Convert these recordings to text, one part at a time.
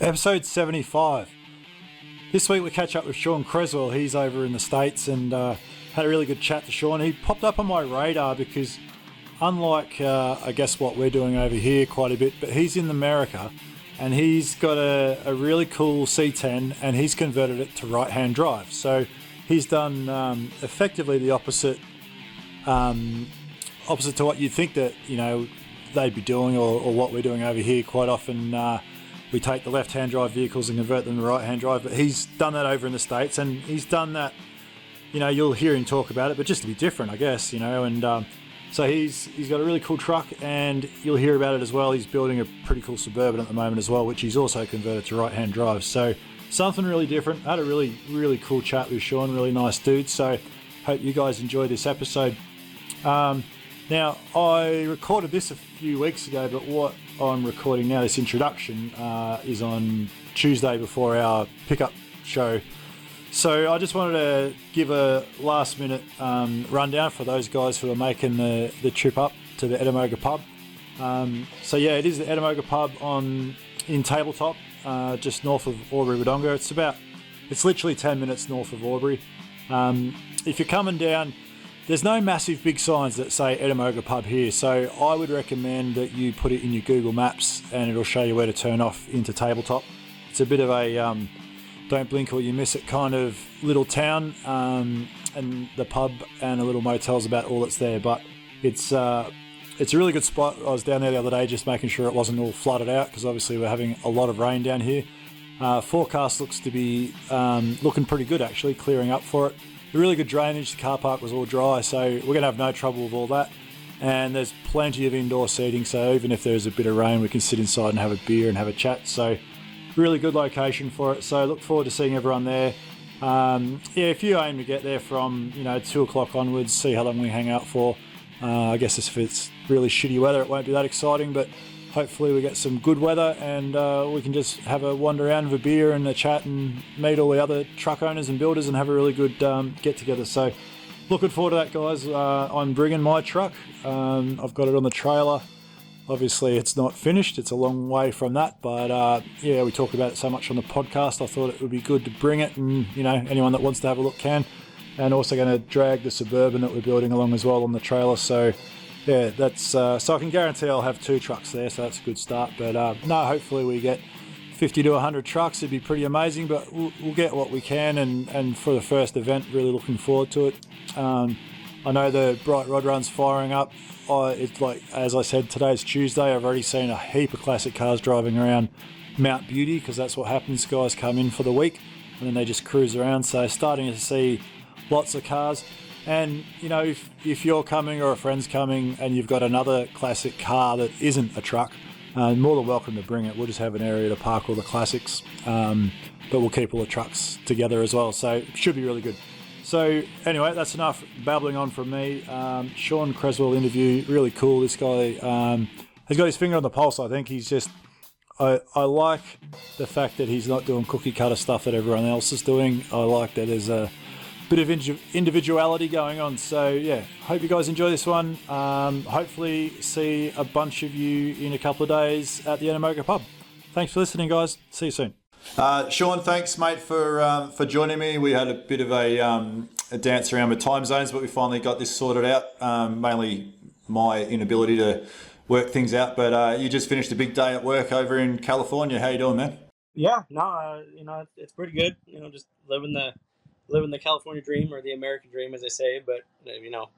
Episode 75. This week we catch up with Shawn Creswell. He's over in the States and uh, had a really good chat to Shawn. He popped up on my radar because, unlike uh, I guess what we're doing over here quite a bit, but he's in America and he's got a, a really cool C10 and he's converted it to right hand drive. So he's done um, effectively the opposite um, opposite to what you'd think that you know they'd be doing or, or what we're doing over here. Quite often, uh, we take the left-hand drive vehicles and convert them to right-hand drive. But he's done that over in the states, and he's done that. You know, you'll hear him talk about it, but just to be different, I guess. You know, and um, so he's he's got a really cool truck, and you'll hear about it as well. He's building a pretty cool suburban at the moment as well, which he's also converted to right-hand drive. So something really different. I had a really really cool chat with Shawn, really nice dude. So hope you guys enjoy this episode. Um, now, I recorded this a few weeks ago, but what I'm recording now, this introduction, uh, is on Tuesday before our pickup show. So I just wanted to give a last minute um, rundown for those guys who are making the, the trip up to the Ettamogah pub. Um, so yeah, it is the Ettamogah pub on in Tabletop, uh, just north of Albury Wodonga. It's about, it's literally 10 minutes north of Albury. Um, if you're coming down, there's no massive big signs that say Ettamogah Pub here, so I would recommend that you put it in your Google Maps and it'll show you where to turn off into Tabletop. It's a bit of a um, don't blink or you miss it kind of little town, um, and the pub and a little motel's about all that's there, but it's uh, it's a really good spot. I was down there the other day just making sure it wasn't all flooded out because obviously we're having a lot of rain down here. Uh, forecast looks to be um, looking pretty good actually, clearing up for it really good drainage. The car park was all dry, so we're going to have no trouble with all that. And there's plenty of indoor seating, so even if there's a bit of rain, we can sit inside and have a beer and have a chat. So, really good location for it. So, look forward to seeing everyone there. Um, yeah, if you aim to get there from you know two o'clock onwards, see how long we hang out for. Uh, I guess if it's really shitty weather, it won't be that exciting, but hopefully we get some good weather and uh, we can just have a wander around with a beer and a chat and meet all the other truck owners and builders and have a really good um, get together. So looking forward to that, guys. Uh, I'm bringing my truck. Um, I've got it on the trailer. Obviously, it's not finished. It's a long way from that, but uh, yeah, we talked about it so much on the podcast. I thought it would be good to bring it, and you know, anyone that wants to have a look can. And also going to drag the suburban that we're building along as well on the trailer. So yeah, that's uh, so I can guarantee I'll have two trucks there, so that's a good start. But uh, no, hopefully we get 50 to 100 trucks. It'd be pretty amazing, but we'll, we'll, get what we can. And, and for the first event, really looking forward to it. Um, I know the Bright Rod Run's firing up. I, it's like as I said, today's Tuesday. I've already seen a heap of classic cars driving around Mount Beauty because that's what happens. Guys come in for the week and then they just cruise around. So starting to see lots of cars. And you know, if, if you're coming or a friend's coming and you've got another classic car that isn't a truck, uh, more than welcome to bring it. We'll just have an area to park all the classics, um, but we'll keep all the trucks together as well. So it should be really good. So anyway, that's enough babbling on from me. Um, Shawn Creswell interview, really cool. This guy um, has got his finger on the pulse. I think he's just. I, I like the fact that he's not doing cookie cutter stuff that everyone else is doing. I like that there's a bit of individuality going on. So yeah, hope you guys enjoy this one. Um, hopefully, see a bunch of you in a couple of days at the Ettamogah pub. Thanks for listening, guys. See you soon. Uh, Shawn, thanks, mate, for um, for joining me. We had a bit of a, um, a, dance around with time zones, but we finally got this sorted out. Um, mainly my inability to work things out. But uh, you just finished a big day at work over in California. How you doing, man? Yeah, no, uh, you know it's, it's pretty good. You know, just living the living the California dream or the American dream, as they say. But uh, you know,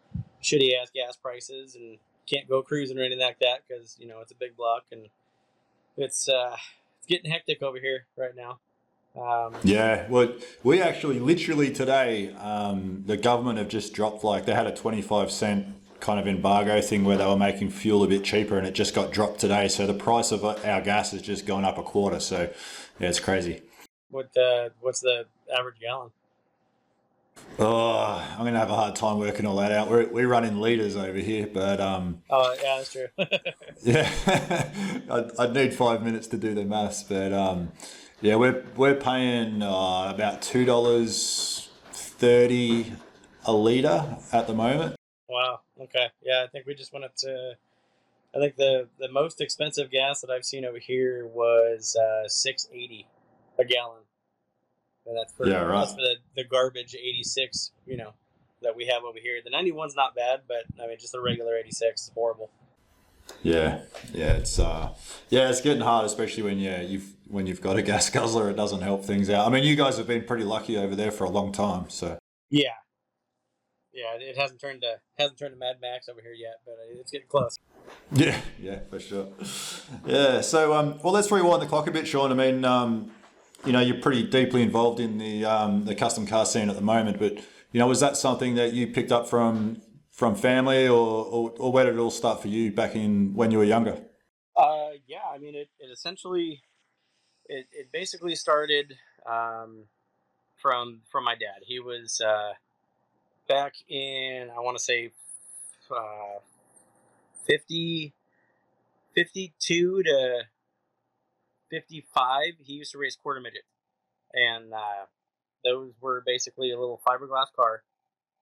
shitty ass gas prices and can't go cruising or anything like that because you know it's a big block and it's uh, it's getting hectic over here right now. Um, yeah, well, we actually literally today, um, the government have just dropped like they had a twenty five cent kind of embargo thing where they were making fuel a bit cheaper and it just got dropped today. So the price of our gas has just gone up a quarter. So yeah, it's crazy. What uh, what's the average gallon? Oh, I'm gonna have a hard time working all that out. We're we run in liters over here, but um. Oh yeah, that's true. yeah, I'd, I'd, need five minutes to do the maths, but um, yeah, we're we're paying uh, about two dollars thirty a liter at the moment. Wow. Okay. Yeah, I think we just went up to. I think the the most expensive gas that I've seen over here was uh, six eighty a gallon. And that's for yeah, right. that's for the, the garbage eighty six, you know, that we have over here. The 91's not bad, but I mean just the regular eighty six is horrible. Yeah, yeah, it's uh, yeah, it's getting hard, especially when yeah you've when you've got a gas guzzler, it doesn't help things out. I mean, you guys have been pretty lucky over there for a long time, so yeah, yeah, it hasn't turned to hasn't turned to Mad Max over here yet, but it's getting close. Yeah, yeah, for sure. Yeah, so um, well, let's rewind the clock a bit, Shawn. I mean, um, you know, you're pretty deeply involved in the um, the custom car scene at the moment, but you know, was that something that you picked up from from family, or or, or where did it all start for you back in when you were younger? Uh, yeah, I mean, it, it essentially it, it basically started um, from from my dad. He was uh, back in I want to say uh, 50, 52 to 55. He used to race quarter midget, and uh, those were basically a little fiberglass car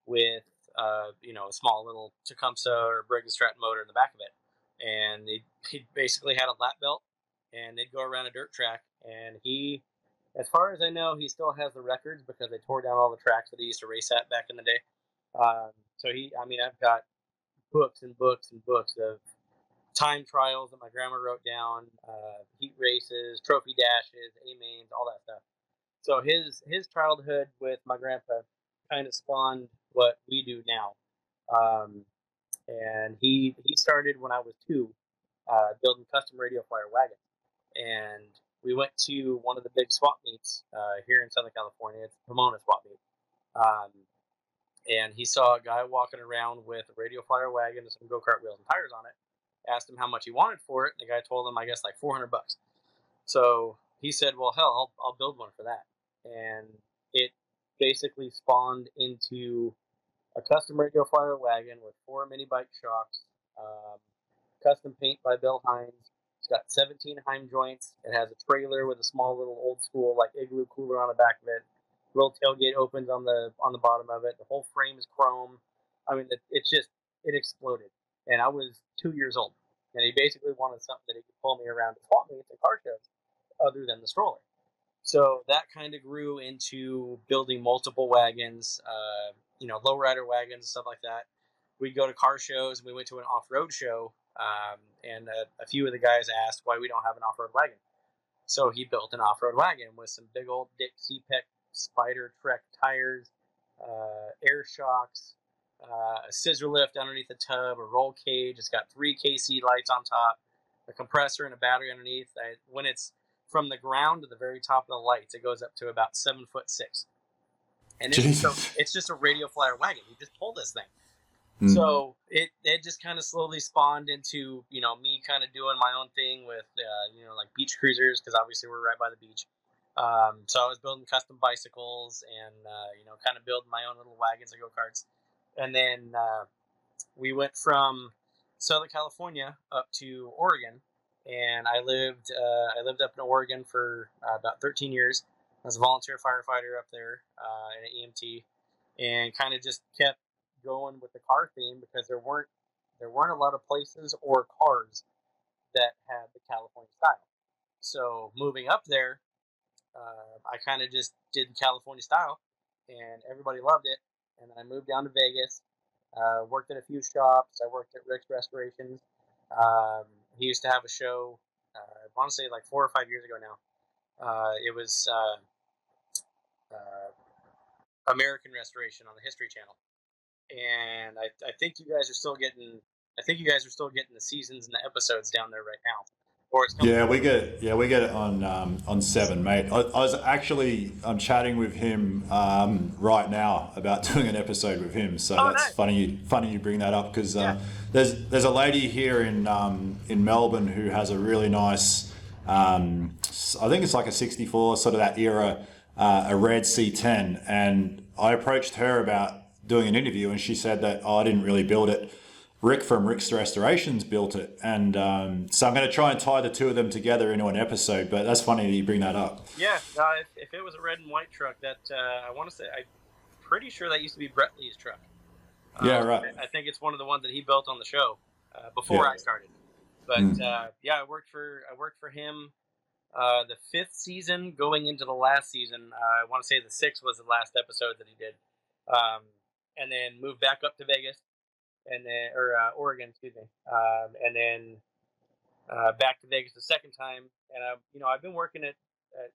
with uh, you know a small little Tecumseh or Briggs and Stratton motor in the back of it, and he he basically had a lap belt, and they'd go around a dirt track, and he as far as I know, he still has the records because they tore down all the tracks that he used to race at back in the day. Um, so he, I mean, I've got books and books and books of time trials that my grandma wrote down, uh, heat races, trophy dashes, A mains, all that stuff. So his his childhood with my grandpa kind of spawned what we do now. Um, and he he started when I was two, uh, building custom radio flyer wagons. And we went to one of the big swap meets uh, here in Southern California. It's Pomona swap meet. Um, and he saw a guy walking around with a radio flyer wagon and some go kart wheels and tires on it. Asked him how much he wanted for it, and the guy told him, I guess, like 400 bucks. So he said, Well, hell, I'll, I'll build one for that. And it basically spawned into a custom radio flyer wagon with four mini bike shocks, um, custom paint by Bill Hines. It's got 17 Heim joints. It has a trailer with a small little old school like igloo cooler on the back of it little tailgate opens on the on the bottom of it. The whole frame is chrome. I mean, it, it's just it exploded. And I was two years old, and he basically wanted something that he could pull me around to swap meets and car shows, other than the stroller. So that kind of grew into building multiple wagons, uh, you know, lowrider wagons and stuff like that. We'd go to car shows, and we went to an off-road show, um, and a, a few of the guys asked why we don't have an off-road wagon. So he built an off-road wagon with some big old Dick Cepek Spider Trek tires, uh, air shocks, uh, a scissor lift underneath the tub, a roll cage. It's got three KC lights on top, a compressor and a battery underneath. I, when it's from the ground to the very top of the lights, it goes up to about seven foot six. And it's, just a, it's just a radio flyer wagon. You just pull this thing. Mm. So it it just kind of slowly spawned into you know me kind of doing my own thing with uh, you know like beach cruisers because obviously we're right by the beach. Um, so I was building custom bicycles and uh, you know kind of building my own little wagons and go karts, and then uh, we went from Southern California up to Oregon, and I lived uh, I lived up in Oregon for uh, about 13 years. I was a volunteer firefighter up there uh, in an EMT, and kind of just kept going with the car theme because there weren't there weren't a lot of places or cars that had the California style. So moving up there, uh, I kind of just did California style, and everybody loved it. And then I moved down to Vegas, uh, worked at a few shops. I worked at Rick's Restorations. Um, he used to have a show, uh, I want to say like four or five years ago now, Uh, it was uh, uh, American Restoration on the History Channel, and I, I think you guys are still getting. I think you guys are still getting the seasons and the episodes down there right now. Or it's coming Yeah, we get it. Yeah, we get it on um, on seven, mate. I, I was actually I'm chatting with him um, right now about doing an episode with him. So Oh, that's nice. funny. Funny you bring that up because uh, Yeah. there's there's a lady here in um, in Melbourne who has a really nice. Um, I think it's like a '64 sort of that era, uh, a red C10, and I approached her about doing an interview, and she said that oh, I didn't really build it. Rick from Rick's Restorations built it, and um, so I'm going to try and tie the two of them together into an episode. But that's funny that you bring that up. Yeah, uh, if, if it was a red and white truck, that uh, I want to say, I'm pretty sure that used to be Brettly's truck. Yeah, Uh, right. I think it's one of the ones that he built on the show uh, before Yeah. I started. But Mm. uh, yeah, I worked for I worked for him uh, the fifth season, going into the last season. Uh, I want to say the sixth was the last episode that he did, um, and then moved back up to Vegas, and then or uh, Oregon, excuse me, um, and then uh, back to Vegas the second time. And I, you know, I've been working at, at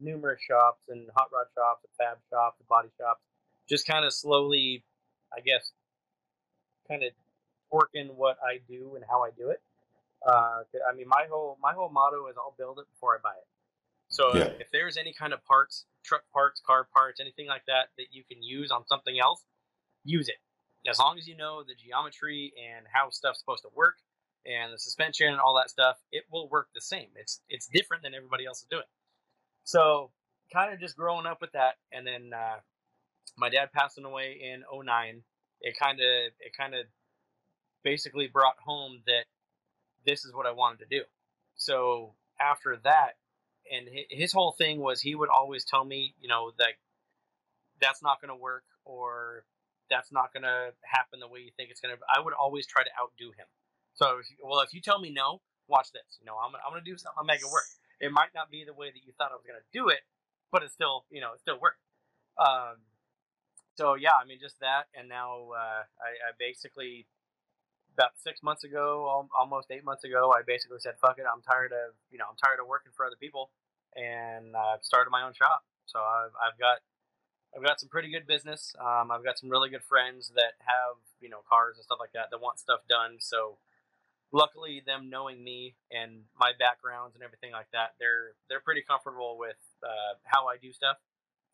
numerous shops and hot rod shops, and fab shops, and body shops, just kind of slowly, I guess, kind of working what I do and how I do it. Uh, I mean, my whole my whole motto is I'll build it before I buy it. So Yeah. if there's any kind of parts, truck parts, car parts, anything like that that you can use on something else, use it. As long as you know the geometry and how stuff's supposed to work and the suspension and all that stuff, it will work the same. It's it's different than everybody else is doing. So kind of just growing up with that, and then uh, my dad passing away in 09, it kind of it kind of basically brought home that this is what I wanted to do. So after that, and his whole thing was he would always tell me, you know, that that's not going to work or that's not going to happen the way you think it's going to. I would always try to outdo him. So, if, well, if you tell me no, watch this. You know, I'm, I'm going to do something. I'll make it work. It might not be the way that you thought I was going to do it, but it still, you know, it still worked. Um, so yeah, I mean, just that, and now uh, I, I basically about six months ago, almost eight months ago, I basically said, "Fuck it, I'm tired of you know I'm tired of working for other people," and I've started my own shop. So I've, I've got I've got some pretty good business. Um, I've got some really good friends that have you know cars and stuff like that that want stuff done. So luckily, them knowing me and my backgrounds and everything like that, they're they're pretty comfortable with uh, how I do stuff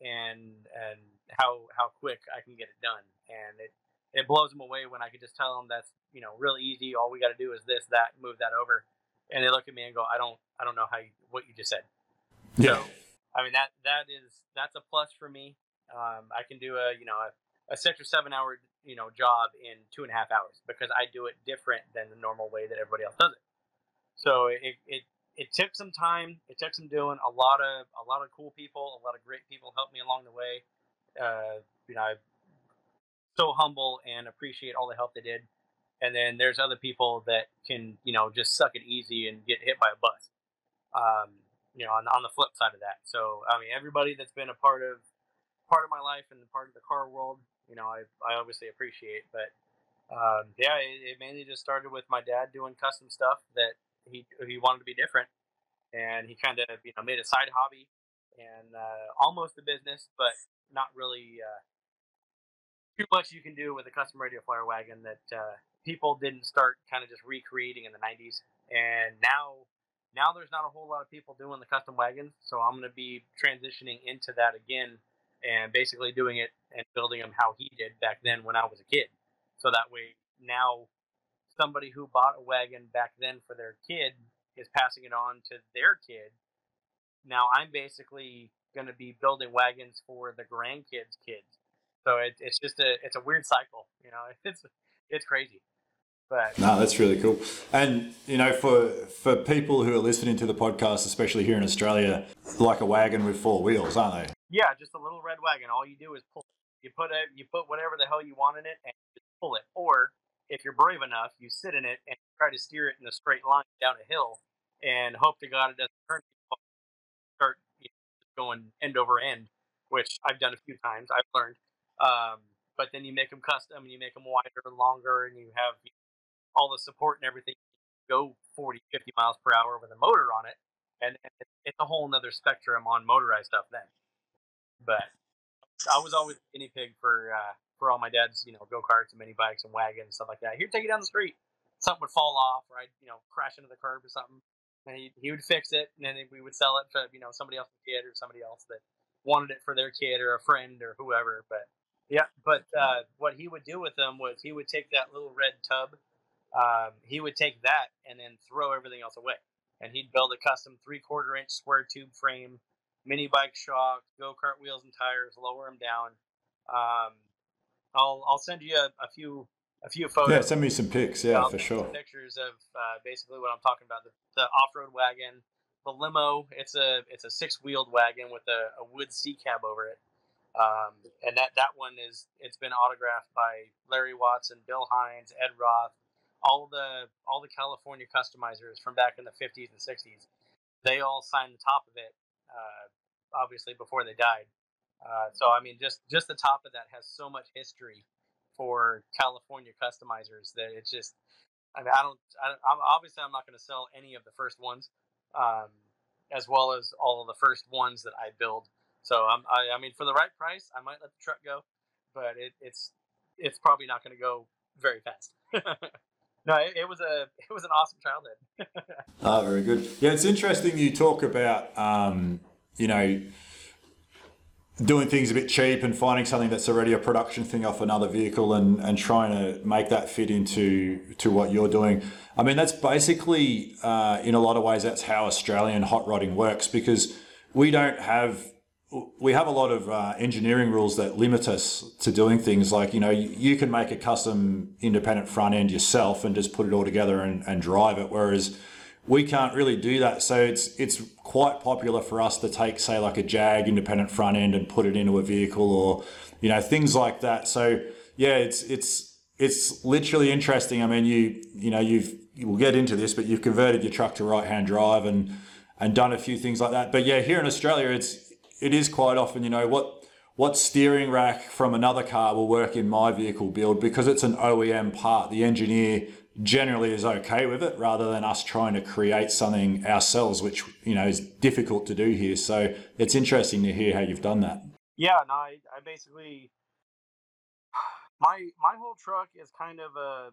and and how how quick I can get it done. And it it blows them away when I can just tell them that's you know really easy. All we got to do is this, that, move that over, and they look at me and go, I don't I don't know how you, what you just said. Yeah. I mean that that is that's a plus for me. Um, I can do a you know a, a six or seven hour you know job in two and a half hours because I do it different than the normal way that everybody else does it. So it, it it took some time. It took some doing. A lot of a lot of cool people, a lot of great people helped me along the way. Uh, you know, I'm so humble and appreciate all the help they did. And then there's other people that can you know just suck it easy and get hit by a bus. Um, you know, on, on the flip side of that. So I mean, everybody that's been a part of part of my life and part of the car world, you know, I, I obviously appreciate. But um, yeah, it, it mainly just started with my dad doing custom stuff that he he wanted to be different, and he kind of you know made a side hobby and uh, almost a business, but not really uh, too much you can do with a custom radio flyer wagon that uh, people didn't start kind of just recreating in the 90s, and now now there's not a whole lot of people doing the custom wagons, so I'm going to be transitioning into that again and basically doing it and building them how he did back then when I was a kid. So that way now somebody who bought a wagon back then for their kid is passing it on to their kid. Now I'm basically going to be building wagons for the grandkids' kids. So it, it's just a it's a weird cycle, you know. It's it's crazy, but No, that's really cool. And you know, for for people who are listening to the podcast, especially here in Australia, like a wagon with four wheels, aren't they? Yeah, just a little red wagon. All you do is pull. You put a, you put whatever the hell you want in it and just pull it. Or if you're brave enough, you sit in it and try to steer it in a straight line down a hill and hope to God it doesn't turn. Start you know, going end over end, which I've done a few times. I've learned. Um, but then you make them custom and you make them wider and longer and you have all the support and everything. Go 40, 50 miles per hour with a motor on it and it, it's a whole nother spectrum on motorized stuff then. But I was always guinea pig for uh, for all my dad's you know go karts and mini bikes and wagons and stuff like that. Here, take it down the street. Something would fall off, or I'd you know crash into the curb or something, and he, he would fix it, and then we would sell it to you know somebody else's kid or somebody else that wanted it for their kid or a friend or whoever. But yeah, but uh, what he would do with them was he would take that little red tub, um, he would take that and then throw everything else away, and he'd build a custom three quarter inch square tube frame, mini bike shocks, go kart wheels and tires, lower them down. Um, I'll I'll send you a, a, few a few photos. Yeah, send me some pics. Yeah, for sure. Pictures of uh, basically what I'm talking about: the, the off road wagon, the limo. It's a it's a six wheeled wagon with a, a wood C cab over it. Um, and that, that one is it's been autographed by Larry Watson, Bill Hines, Ed Roth, all the all the California customizers from back in the 50s and 60s. They all signed the top of it, obviously before they died. Uh, so I mean, just just the top of that has so much history for California customizers that it's just. I mean, I don't. I, am obviously I'm not going to sell any of the first ones, um, as well as all of the first ones that I build. So um, I, I mean, for the right price, I might let the truck go, but it, it's it's probably not going to go very fast. no, it, it, was a it was an awesome childhood. ah, very good. Yeah, it's interesting you talk about um, you know doing things a bit cheap and finding something that's already a production thing off another vehicle and, and trying to make that fit into to what you're doing. I mean, that's basically uh, in a lot of ways that's how Australian hot rodding works because we don't have we have a lot of uh, engineering rules that limit us to doing things like you know you, you, can make a custom independent front end yourself and just put it all together and, and drive it whereas we can't really do that. So it's it's quite popular for us to take, say, like a Jag independent front end and put it into a vehicle, or you know things like that. So yeah, it's it's it's literally interesting. I mean, you you know you've you will get into this, but you've converted your truck to right hand drive and and done a few things like that. But yeah, here in Australia, it's it is quite often you know what what steering rack from another car will work in my vehicle build because it's an OEM part. The engineer generally is okay with it rather than us trying to create something ourselves, which you know is difficult to do here. So it's interesting to hear how you've done that. Yeah, no, I, I basically my my whole truck is kind of a,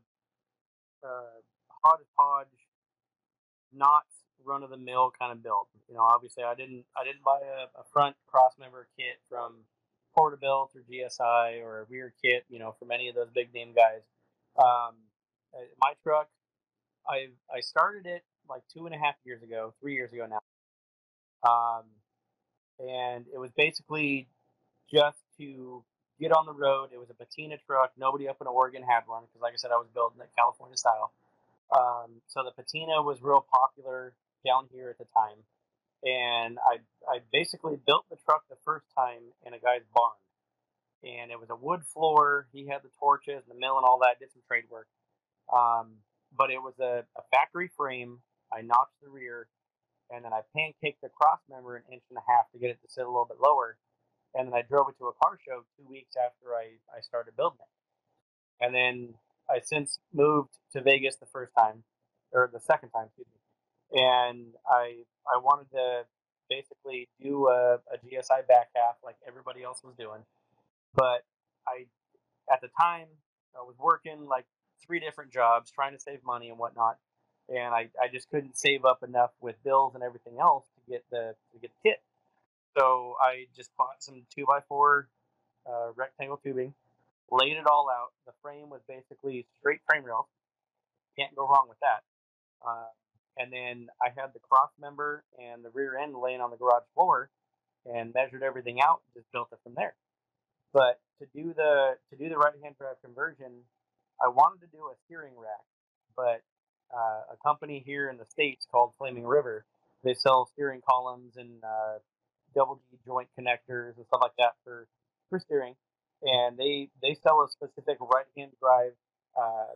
a hodgepodge, not run of the mill kind of build. You know, obviously I didn't I didn't buy a, a front cross member kit from Porterbuilt or GSI or a rear kit, you know, from any of those big name guys. Um, my truck, I I started it like two and a half years ago, three years ago now. Um, and it was basically just to get on the road. It was a patina truck. Nobody up in Oregon had one because, like I said, I was building it California style. Um, so the patina was real popular down here at the time, and I I basically built the truck the first time in a guy's barn, and it was a wood floor. He had the torches and the mill and all that. Did some trade work, um, but it was a, a, factory frame. I notched the rear, and then I pancaked the cross member an inch and a half to get it to sit a little bit lower. And then I drove it to a car show two weeks after I, I started building it. And then I since moved to Vegas the first time, or the second time, excuse me. And I I wanted to basically do a, a GSI back half like everybody else was doing, but I at the time I was working like three different jobs, trying to save money and whatnot, and I, I just couldn't save up enough with bills and everything else to get the to get the kit. So I just bought some two by four uh, rectangle tubing, laid it all out. The frame was basically straight frame rails. Can't go wrong with that. Uh, and then I had the cross member and the rear end laying on the garage floor, and measured everything out. And just built it from there. But to do the to do the right hand drive conversion, I wanted to do a steering rack, but uh, a company here in the states called Flaming River, they sell steering columns and uh, double D joint connectors and stuff like that for for steering, and they they sell a specific right hand drive uh,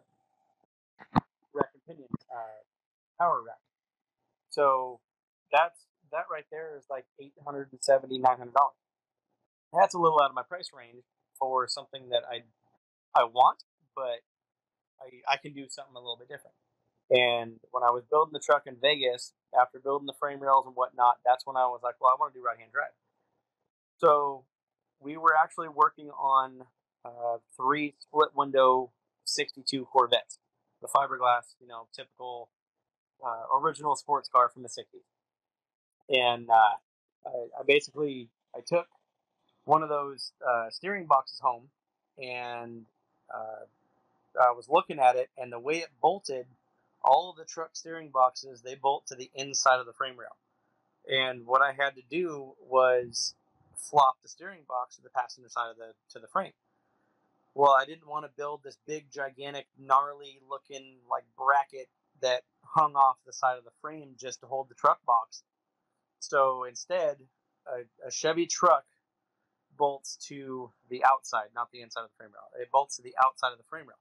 rack and pinion uh, power rack. So that's that right there is like eight hundred and seventy nine hundred dollars. That's a little out of my price range for something that I I want, but I, I can do something a little bit different. And when I was building the truck in Vegas, after building the frame rails and whatnot, that's when I was like, well, I want to do right hand drive. So we were actually working on uh, three split window 62 Corvettes, the fiberglass, you know, typical uh, original sports car from the 60s. And uh, I, I, basically I took one of those uh, steering boxes home and uh, I was looking at it, and the way it bolted, all of the truck steering boxes they bolt to the inside of the frame rail. And what I had to do was flop the steering box to the passenger side of the to the frame. Well, I didn't want to build this big, gigantic, gnarly looking like bracket that hung off the side of the frame just to hold the truck box. So instead, a, a Chevy truck bolts to the outside, not the inside of the frame rail. It bolts to the outside of the frame rail.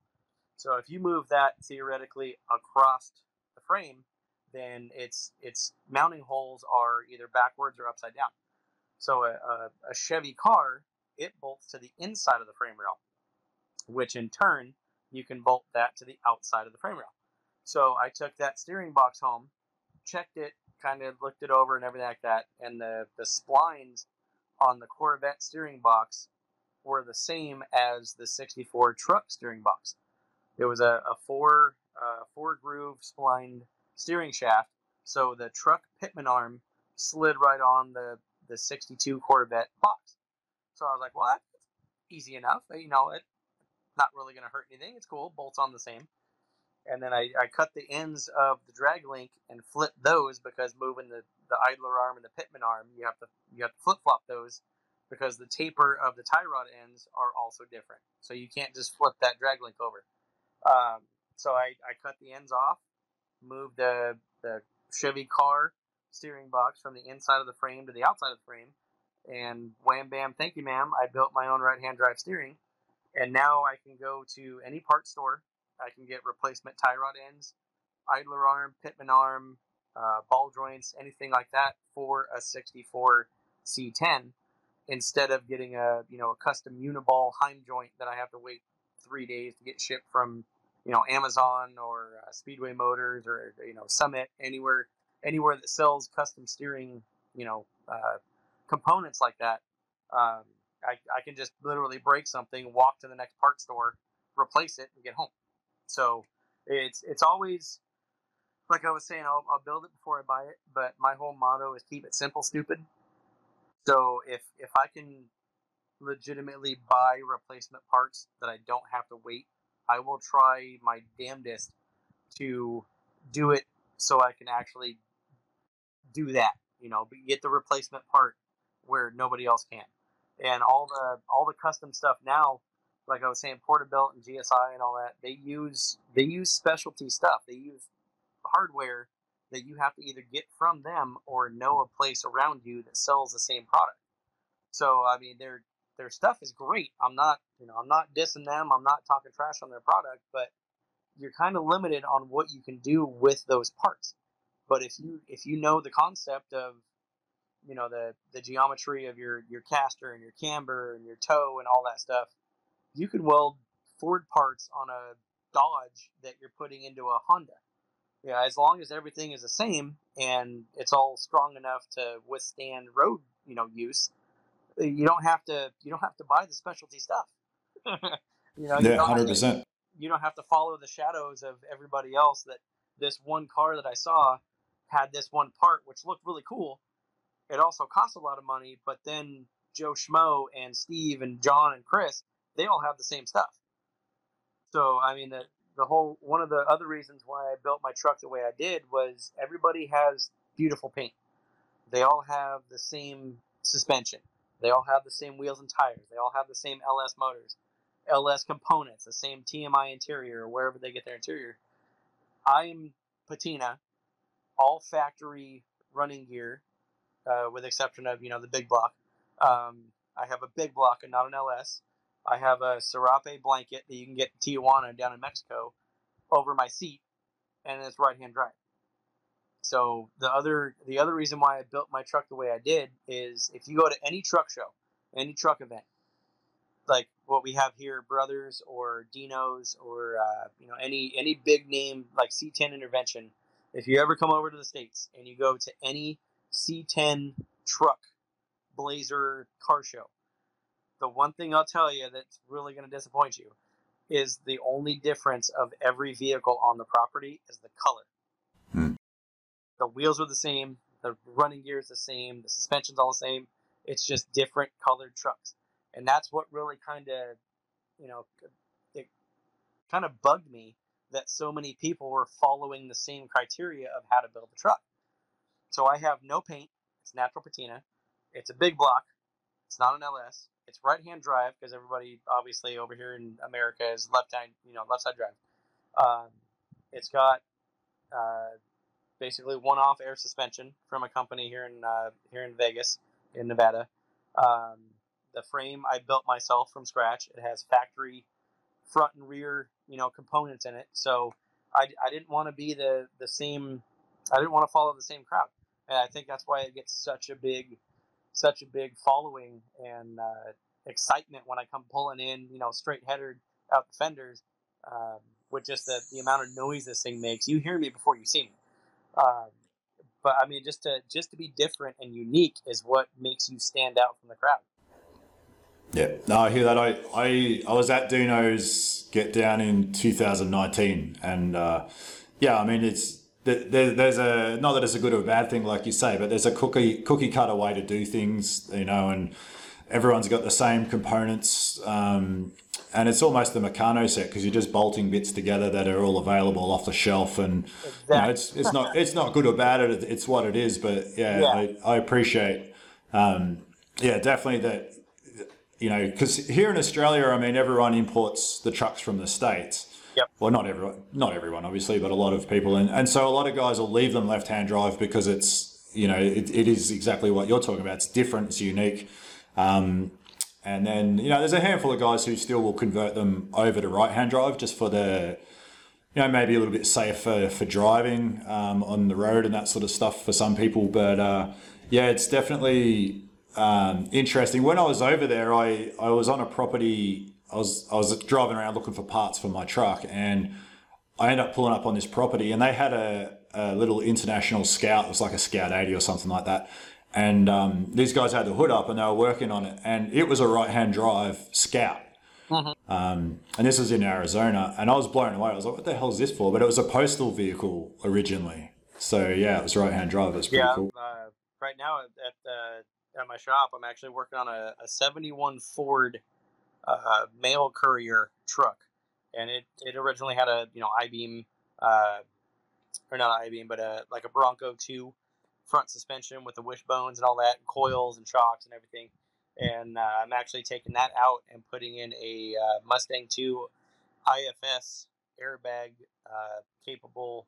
So if you move that theoretically across the frame, then its its mounting holes are either backwards or upside down. So a, a, a Chevy car, it bolts to the inside of the frame rail, which in turn you can bolt that to the outside of the frame rail. So I took that steering box home, checked it, kind of looked it over and everything like that, and the the splines on the Corvette steering box were the same as the 64 truck steering box. It was a, a four uh, four groove splined steering shaft, so the truck pitman arm slid right on the the 62 Corvette box. So I was like, well, that's easy enough. You know, it's not really going to hurt anything. It's cool. Bolts on the same. And then I, I cut the ends of the drag link and flip those because moving the, the idler arm and the pitman arm, you have to you have to flip flop those because the taper of the tie rod ends are also different. So you can't just flip that drag link over. Um, so I, I cut the ends off, moved the the Chevy car steering box from the inside of the frame to the outside of the frame, and wham bam, thank you, ma'am. I built my own right hand drive steering, and now I can go to any part store. I can get replacement tie rod ends, idler arm, pitman arm, uh, ball joints, anything like that for a 64 C10 instead of getting a you know a custom uniball Heim joint that I have to wait three days to get shipped from you know Amazon or uh, Speedway Motors or you know Summit anywhere anywhere that sells custom steering you know uh, components like that. Um, I, I can just literally break something, walk to the next part store, replace it, and get home. So it's it's always like I was saying, I'll, I'll build it before I buy it. But my whole motto is keep it simple, stupid. So if if I can legitimately buy replacement parts that I don't have to wait, I will try my damnedest to do it so I can actually do that. You know, get the replacement part where nobody else can. And all the all the custom stuff now, like I was saying, Porterbuilt and GSI and all that, they use they use specialty stuff. They use hardware that you have to either get from them or know a place around you that sells the same product. So I mean, their their stuff is great. I'm not you know I'm not dissing them. I'm not talking trash on their product, but you're kind of limited on what you can do with those parts. But if you if you know the concept of you know the the geometry of your your caster and your camber and your toe and all that stuff, you could weld Ford parts on a Dodge that you're putting into a Honda yeah, as long as everything is the same and it's all strong enough to withstand road, you know, use, uh, you don't have to you don't have to buy the specialty stuff. you know, yeah, hundred percent. You don't have to follow the shadows of everybody else. That this one car that I saw had this one part which looked really cool. It also cost a lot of money, but then Joe Schmo and Steve and John and Chris, they all have the same stuff. So I mean, the the whole one of the other reasons why I built my truck the way I did was everybody has beautiful paint. They all have the same suspension. They all have the same wheels and tires. They all have the same LS motors, LS components, the same TMI interior, or wherever they get their interior. I'm patina, all factory running gear, uh, with exception of you know the big block. Um, I have a big block and not an LS. I have a serape blanket that you can get in Tijuana down in Mexico over my seat, and it's right hand drive. So the other the other reason why I built my truck the way I did is if you go to any truck show, any truck event, like what we have here, Brothers or Dinos or uh, you know any any big name like C10 intervention. If you ever come over to the states and you go to any C10 truck, Blazer car show, the one thing I'll tell you that's really going to disappoint you is the only difference of every vehicle on the property is the color. Hmm. The wheels are the same, the running gear is the same, the suspension's all the same. It's just different colored trucks, and that's what really kind of, you know, it kind of bugged me that so many people were following the same criteria of how to build a truck. So I have no paint. It's natural patina. It's a big block. It's not an LS. It's right-hand drive because everybody obviously over here in America is left-hand, you know, left side drive. Um, it's got uh, basically one-off air suspension from a company here in uh, here in Vegas, in Nevada. Um, the frame I built myself from scratch. It has factory front and rear, you know, components in it. So I, I didn't want to be the the same. I didn't want to follow the same crowd, and I think that's why it gets such a big such a big following and uh, excitement when I come pulling in, you know, straight header out the fenders um, with just the, the amount of noise this thing makes. You hear me before you see me. Um, but I mean, just to just to be different and unique is what makes you stand out from the crowd. Yeah, no, I hear that. I I, I was at Dino's Get Down in 2019, and uh, yeah, I mean it's there, there's a not that it's a good or bad thing like you say, but there's a cookie cookie cutter way to do things, you know, and everyone's got the same components, um, and it's almost the Meccano set because you're just bolting bits together that are all available off the shelf, and you know, it's it's not it's not good or bad, it, it's what it is. But yeah, Yeah. I, I appreciate, um, yeah, definitely that, you know, because here in Australia, I mean, everyone imports the trucks from the states. Yep. Well, not everyone, not everyone, obviously, but a lot of people, and and so a lot of guys will leave them left-hand drive because it's you know it, it is exactly what you're talking about. It's different, it's unique. Um, and then you know, there's a handful of guys who still will convert them over to right-hand drive just for the, you know, maybe a little bit safer for driving um, on the road and that sort of stuff for some people. But uh, yeah, it's definitely um, interesting. When I was over there, I I was on a property. I was I was driving around looking for parts for my truck, and I ended up pulling up on this property, and they had a, a little international scout. It was like a Scout 80 or something like that. And um, these guys had the hood up, and they were working on it, and it was a right-hand drive Scout. Um, and this was in Arizona, and I was blown away. I was like, "What the hell is this for?" But it was a postal vehicle originally, so yeah, it was right-hand drive. It was pretty yeah, cool. uh, right now at at, uh, at my shop, I'm actually working on a, a '71 Ford uh, mail courier truck, and it, it originally had a you know I beam, uh, or not I beam, but a like a Bronco two front suspension with the wishbones and all that, and coils and shocks and everything. And uh, I'm actually taking that out and putting in a uh, Mustang 2 IFS airbag uh, capable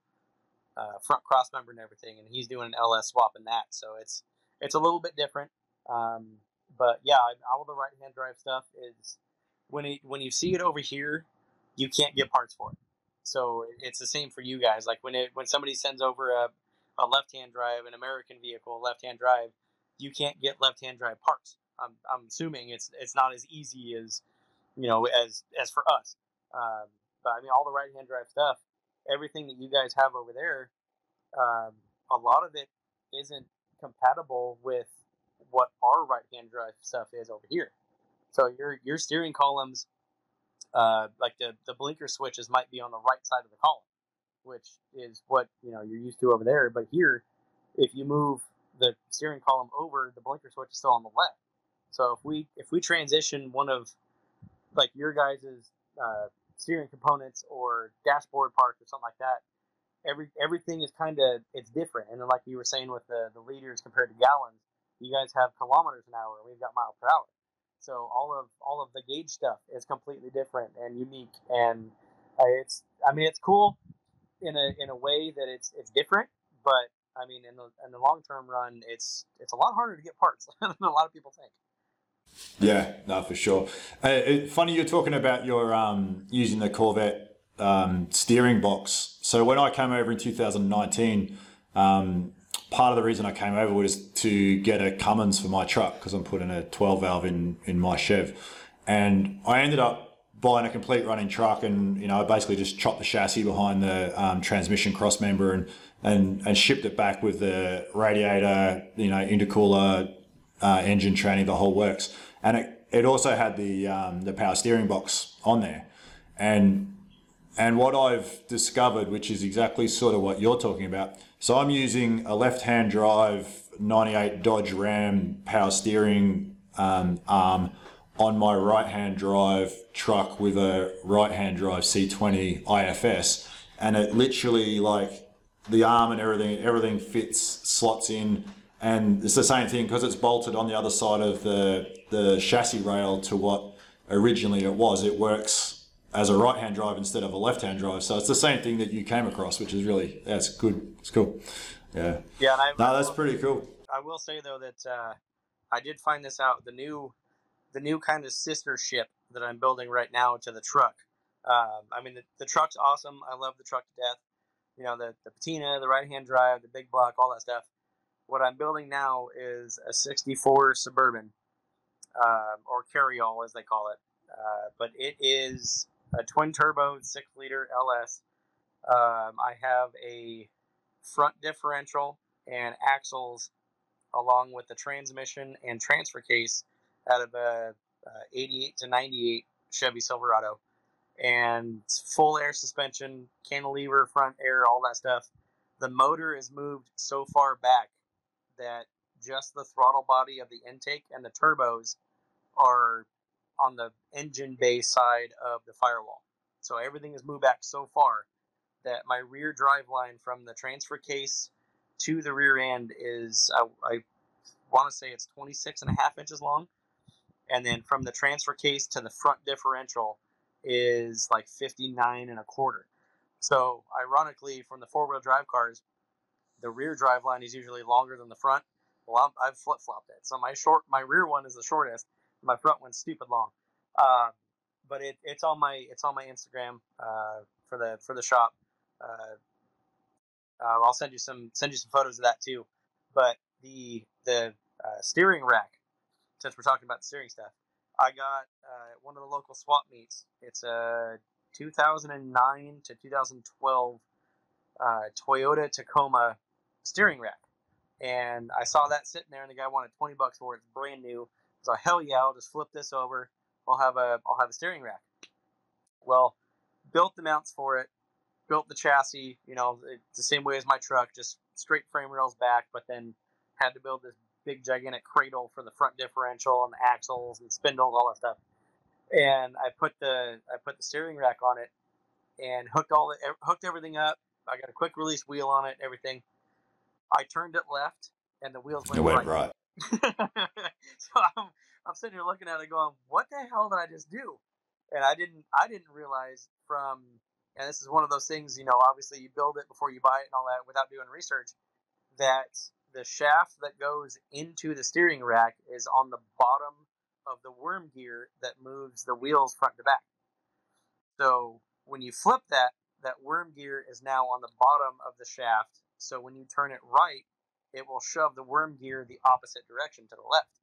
uh, front cross member and everything, and he's doing an LS swap in that. So it's it's a little bit different. Um, but yeah, all the right hand drive stuff is when it, when you see it over here, you can't get parts for it. So it's the same for you guys. Like when it when somebody sends over a, a left hand drive, an American vehicle, left hand drive, you can't get left hand drive parts. I'm, I'm assuming it's it's not as easy as you know as as for us. Um, but I mean, all the right hand drive stuff, everything that you guys have over there, um, a lot of it isn't compatible with what our right hand drive stuff is over here. So your your steering columns, uh, like the the blinker switches, might be on the right side of the column, which is what you know you're used to over there. But here, if you move the steering column over, the blinker switch is still on the left. So if we if we transition one of like your guys' uh, steering components or dashboard parts or something like that, every everything is kind of it's different. And then like you were saying with the the liters compared to gallons, you guys have kilometers an hour, we've got miles per hour. So all of all of the gauge stuff is completely different and unique, and uh, it's I mean it's cool in a in a way that it's it's different, but I mean in the in the long term run, it's it's a lot harder to get parts than a lot of people think. Yeah, no, for sure. Uh, it, funny you're talking about your um, using the Corvette um, steering box. So when I came over in 2019, um, part of the reason I came over was to get a Cummins for my truck because I'm putting a 12 valve in in my Chev, and I ended up buying a complete running truck, and you know, I basically just chopped the chassis behind the um, transmission cross member and and and shipped it back with the radiator, you know, intercooler, uh, engine training, the whole works, and it it also had the um, the power steering box on there, and and what I've discovered, which is exactly sort of what you're talking about. So I'm using a left-hand drive 98 Dodge Ram power steering um, arm on my right-hand drive truck with a right-hand drive C20 IFS, and it literally like the arm and everything, everything fits, slots in, and it's the same thing because it's bolted on the other side of the the chassis rail to what originally it was. It works as a right hand drive instead of a left hand drive. So it's the same thing that you came across, which is really that's good. It's cool. Yeah. Yeah. I, no, that's pretty cool. I will say though that uh, I did find this out. The new, the new kind of sister ship that I'm building right now to the truck. Um, I mean, the, the truck's awesome. I love the truck to death. You know, the, the patina, the right hand drive, the big block, all that stuff. What I'm building now is a 64 Suburban, um, or Carryall as they call it. Uh, but it is a twin turbo, six liter LS. Um, I have a front differential and axles along with the transmission and transfer case out of a, a 88 to 98 Chevy Silverado and full air suspension, cantilever, front air, all that stuff. The motor is moved so far back that just the throttle body of the intake and the turbos are on the engine bay side of the firewall. So everything is moved back so far that my rear drive line from the transfer case to the rear end is, I, I want to say it's 26 and a half inches long. And then from the transfer case to the front differential is like 59 and a quarter. So ironically, from the four wheel drive cars, the rear drive line is usually longer than the front. Well, i have flip flopped it. So my short, my rear one is the shortest. My front one's stupid long. Uh, but it, it's on my it's on my Instagram uh, for the for the shop. Uh, uh, I'll send you some send you some photos of that too. But the the uh, steering rack, since we're talking about steering stuff, I got uh, one of the local swap meets. It's a 2009 to 2012 uh, Toyota Tacoma steering rack, and I saw that sitting there, and the guy wanted 20 bucks for it. It's brand new. So hell yeah, I'll just flip this over. I'll have a I'll have a steering rack. Well, built the mounts for it, built the chassis. You know, it's the same way as my truck, just straight frame rails back, but then had to build this big gigantic cradle for the front differential and the axles and spindles, all that stuff. And I put the I put the steering rack on it and hooked all the, hooked everything up. I got a quick release wheel on it, everything. I turned it left, and the wheels went, it went right. right. so I'm, I'm sitting here looking at it, going, "What the hell did I just do?" And I didn't I didn't realize from and this is one of those things, you know, obviously you build it before you buy it and all that without doing research, that the shaft that goes into the steering rack is on the bottom of the worm gear that moves the wheels front to back. So when you flip that, that worm gear is now on the bottom of the shaft. So when you turn it right, it will shove the worm gear the opposite direction to the left.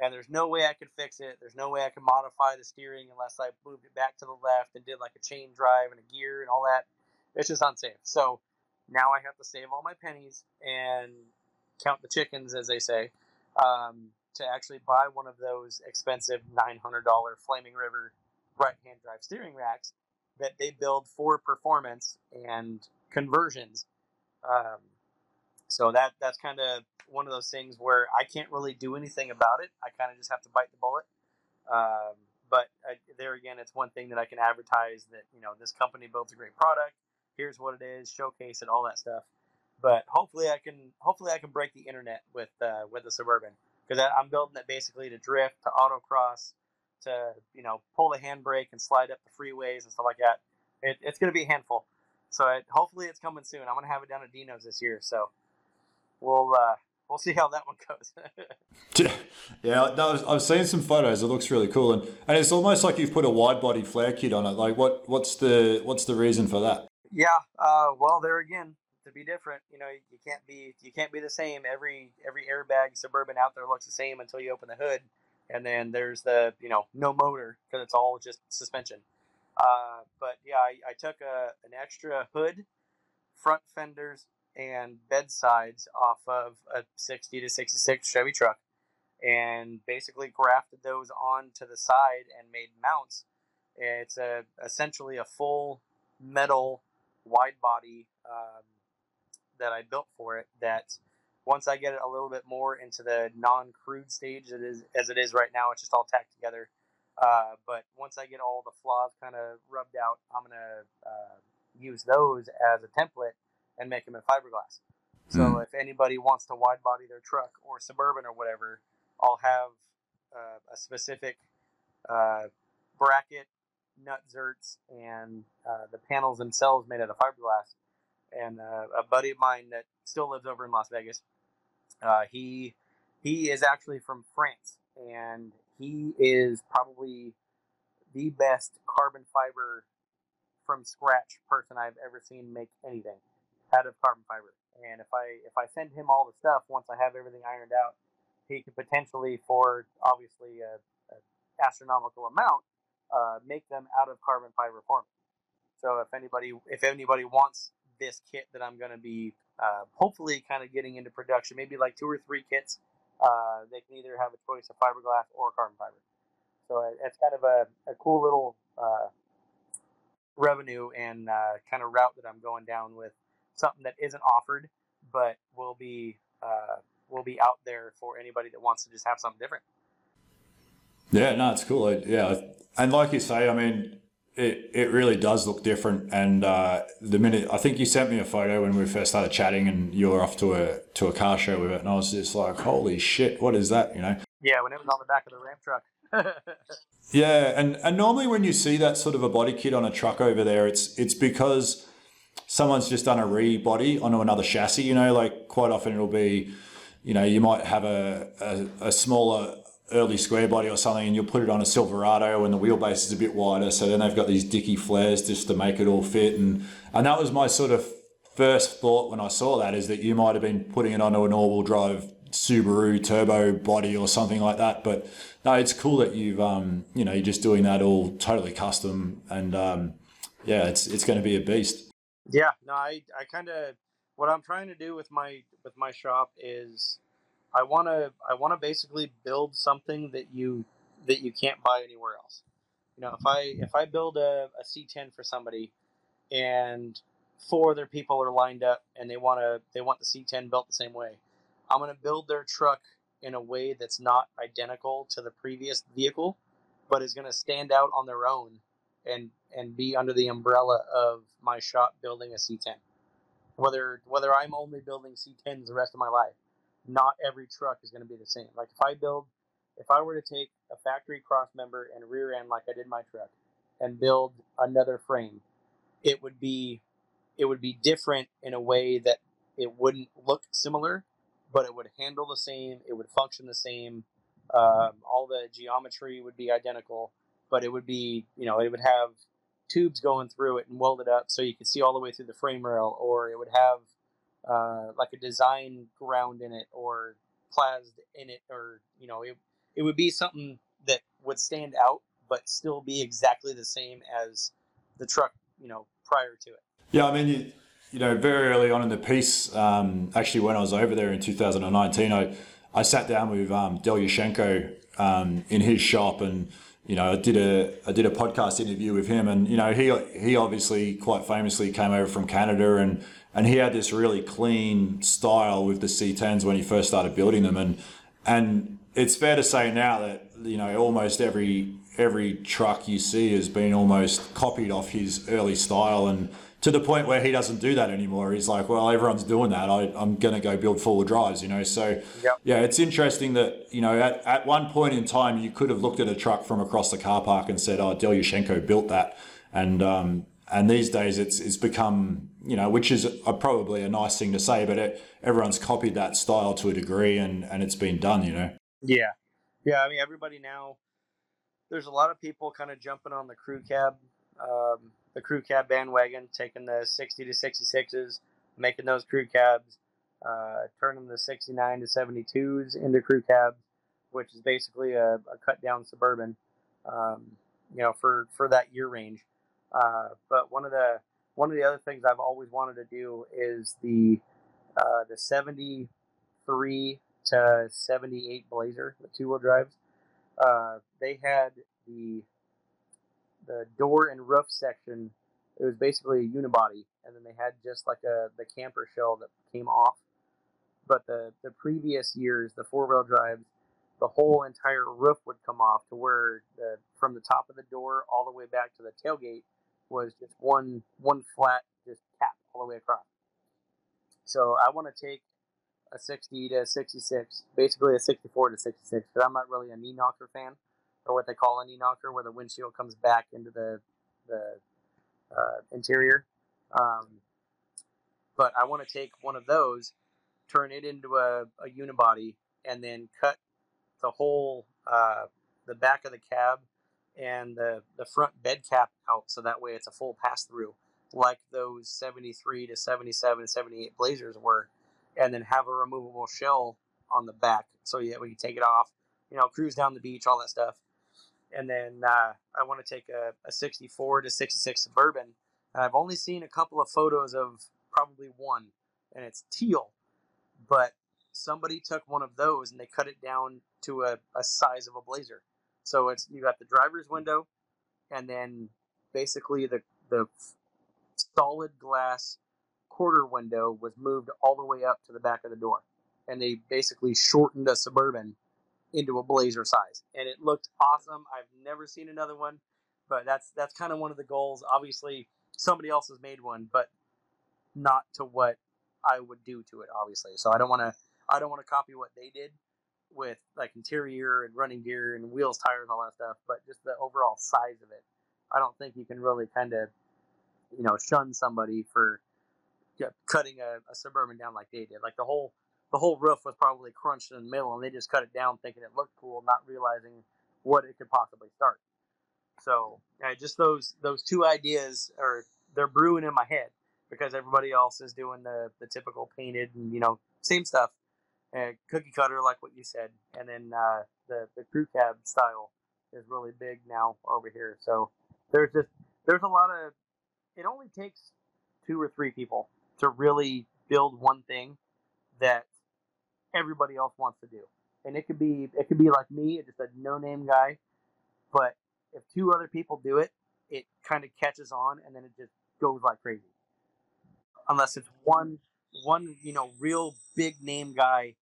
And there's no way I could fix it. There's no way I could modify the steering unless I moved it back to the left and did like a chain drive and a gear and all that. It's just unsafe. So now I have to save all my pennies and count the chickens, as they say, um, to actually buy one of those expensive $900 Flaming River right hand drive steering racks that they build for performance and conversions. Um, so that that's kind of one of those things where I can't really do anything about it. I kind of just have to bite the bullet. Um, but I, there again, it's one thing that I can advertise that you know this company builds a great product. Here's what it is, showcase it, all that stuff but hopefully I can hopefully I can break the internet with uh, with the suburban because I'm building it basically to drift, to autocross, to you know pull the handbrake and slide up the freeways and stuff like that. It, it's going to be a handful. So it, hopefully it's coming soon. I'm going to have it down at Dino's this year. So we'll uh, we'll see how that one goes. yeah, no, I've seen some photos. It looks really cool, and, and it's almost like you've put a wide body flare kit on it. Like, what what's the what's the reason for that? Yeah, uh, well, there again, to be different. You know, you can't be you can't be the same. Every every airbag suburban out there looks the same until you open the hood. and then there's the you know no motor because it's all just suspension. Uh, but yeah, I, I took a, an extra hood, front fenders, and bed sides off of a 60 to 66 Chevy truck, and basically grafted those onto the side and made mounts. It's a essentially a full metal wide body um, that I built for it. That once I get it a little bit more into the non-crude stage, it is as it is right now. It's just all tacked together. Uh, but once I get all the flaws kind of rubbed out, I'm gonna uh, use those as a template and make them in fiberglass. So mm. if anybody wants to wide body their truck or suburban or whatever, I'll have uh, a specific uh, bracket, nut zerts, and uh, the panels themselves made out of fiberglass. And uh, a buddy of mine that still lives over in Las Vegas, uh, he he is actually from France, and he is probably the best carbon fiber from scratch person I've ever seen make anything out of carbon fiber. And if I if I send him all the stuff once I have everything ironed out, he could potentially, for obviously a, a astronomical amount, uh, make them out of carbon fiber for me. So if anybody if anybody wants this kit that I'm going to be uh, hopefully kind of getting into production, maybe like two or three kits, uh, they can either have a choice of fiberglass or carbon fiber. So it's kind of a, a cool little uh, revenue and uh, kind of route that I'm going down with something that isn't offered, but will be uh, will be out there for anybody that wants to just have something different. Yeah, no, it's cool. Yeah, and like you say, I mean, it, it really does look different. And uh, the minute I think you sent me a photo when we first started chatting, and you were off to a to a car show with it, and I was just like, "Holy shit, what is that?" You know? Yeah, when it was on the back of the ramp truck. yeah, and and normally when you see that sort of a body kit on a truck over there, it's it's because someone's just done a re-body onto another chassis. You know, like quite often it'll be, you know, you might have a, a, a smaller early square body or something and you'll put it on a Silverado and the wheelbase is a bit wider. So then they've got these dicky flares just to make it all fit. And, and that was my sort of first thought when I saw that is that you might have been putting it onto an all-wheel drive Subaru turbo body or something like that. But no, it's cool that you've, um, you know, you're just doing that all totally custom and, um, yeah, it's, it's going to be a beast. Yeah, no, I, I kind of, what I'm trying to do with my, with my shop is, I want to I want to basically build something that you that you can't buy anywhere else. You know, if I if I build a, a C10 for somebody and four other people are lined up and they want to they want the C10 built the same way, I'm going to build their truck in a way that's not identical to the previous vehicle, but is going to stand out on their own and and be under the umbrella of my shop building a C10. Whether whether I'm only building C10s the rest of my life, not every truck is going to be the same. Like if I build, if I were to take a factory cross member and rear end like I did my truck, and build another frame, it would be, it would be different in a way that it wouldn't look similar, but it would handle the same. It would function the same. Um, all the geometry would be identical, but it would be, you know, it would have tubes going through it and welded up so you could see all the way through the frame rail, or it would have uh, like a design ground in it or plased in it, or you know, it it would be something that would stand out but still be exactly the same as the truck, you know, prior to it. Yeah, I mean, you, you know, very early on in the piece, um, actually, when I was over there in 2019, I I sat down with um, Del um, in his shop and you know, I did a I did a podcast interview with him, and you know, he he obviously quite famously came over from Canada, and and he had this really clean style with the C10s when he first started building them, and and it's fair to say now that you know almost every every truck you see has been almost copied off his early style, and to the point where he doesn't do that anymore. He's like, well, everyone's doing that. I, am going to go build wheel drives, you know. So, yep. yeah, it's interesting that, you know, at, at one point in time, you could have looked at a truck from across the car park and said, oh, Del Uschenko built that. And, um, and these days it's, it's become, you know, which is a, probably a nice thing to say, but it, everyone's copied that style to a degree and, and it's been done, you know. Yeah. Yeah. I mean, everybody now, there's a lot of people kind of jumping on the crew cab. Um, the crew cab bandwagon, taking the 60 to 66s, making those crew cabs, uh, turning the 69 to 72s into crew cabs. which is basically a, a cut down suburban, um, you know, for for that year range. Uh, but one of the one of the other things I've always wanted to do is the uh, the seventy three to seventy eight Blazer, the two wheel drives. Uh, they had the the door and roof section. It was basically a unibody, and then they had just like a the camper shell that came off. But the the previous years, the four wheel drives, the whole entire roof would come off to where the from the top of the door all the way back to the tailgate was just one one flat just cap all the way across. So I want to take a 60 to 66, basically a 64 to 66, because I'm not really a knee knocker fan, or what they call a knee knocker, where the windshield comes back into the the uh, interior. Um, but I want to take one of those, turn it into a, a unibody, and then cut the whole uh, the back of the cab and the, the front bed cap out so that way it's a full pass through like those 73 to 77 78 blazers were and then have a removable shell on the back so yeah we can take it off you know cruise down the beach all that stuff and then uh, i want to take a, a 64 to 66 suburban. I've only seen a couple of photos of probably one and it's teal. But somebody took one of those and they cut it down to a, a size of a blazer. So it's you got the driver's window, and then basically the the solid glass quarter window was moved all the way up to the back of the door, and they basically shortened a suburban into a blazer size, and it looked awesome. I've never seen another one, but that's that's kind of one of the goals. Obviously, somebody else has made one, but not to what I would do to it. Obviously, so I don't want to I don't want to copy what they did with like interior and running gear and wheels, tires, all that stuff, but just the overall size of it. I don't think you can really kind of, you know, shun somebody for cutting a, a, suburban down like they did. Like the whole the whole roof was probably crunched in the middle, and they just cut it down thinking it looked cool, not realizing what it could possibly start. So yeah, just those those two ideas are they're brewing in my head because everybody else is doing the the typical painted and you know same stuff and cookie cutter, like what you said, and then uh, the the crew cab style is really big now over here. So there's just there's a lot of it only takes two or three people to really build one thing that everybody else wants to do, and it could be it could be like me, just a no name guy, but if two other people do it, it kind of catches on, and then it just goes like crazy. Unless it's one one you know real big name guy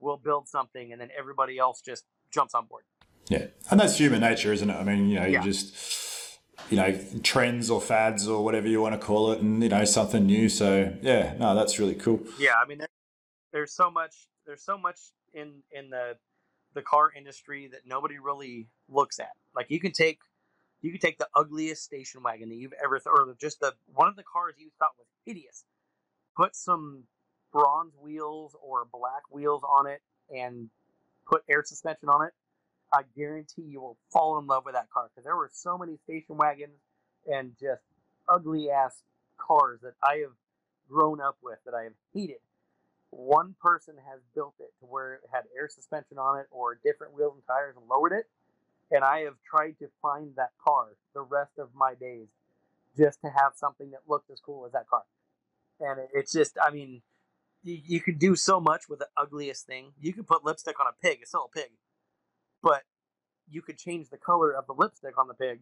will build something, and then everybody else just jumps on board. Yeah, and that's human nature, isn't it? I mean, you know, yeah. you just you know trends or fads or whatever you want to call it, and you know something new. So yeah, no, that's really cool. Yeah, I mean, there, there's so much there's so much in in the the car industry that nobody really looks at. Like you can take you can take the ugliest station wagon that you've ever th- or just the one of the cars you thought was hideous, put some bronze wheels or black wheels on it and put air suspension on it, I guarantee you will fall in love with that car because there were so many station wagons and just ugly ass cars that I have grown up with that I have hated. One person has built it to where it had air suspension on it or different wheels and tires and lowered it. And I have tried to find that car the rest of my days just to have something that looked as cool as that car. And it's just, I mean, you, you can do so much with the ugliest thing. You can put lipstick on a pig; it's still a pig. But you could change the color of the lipstick on the pig,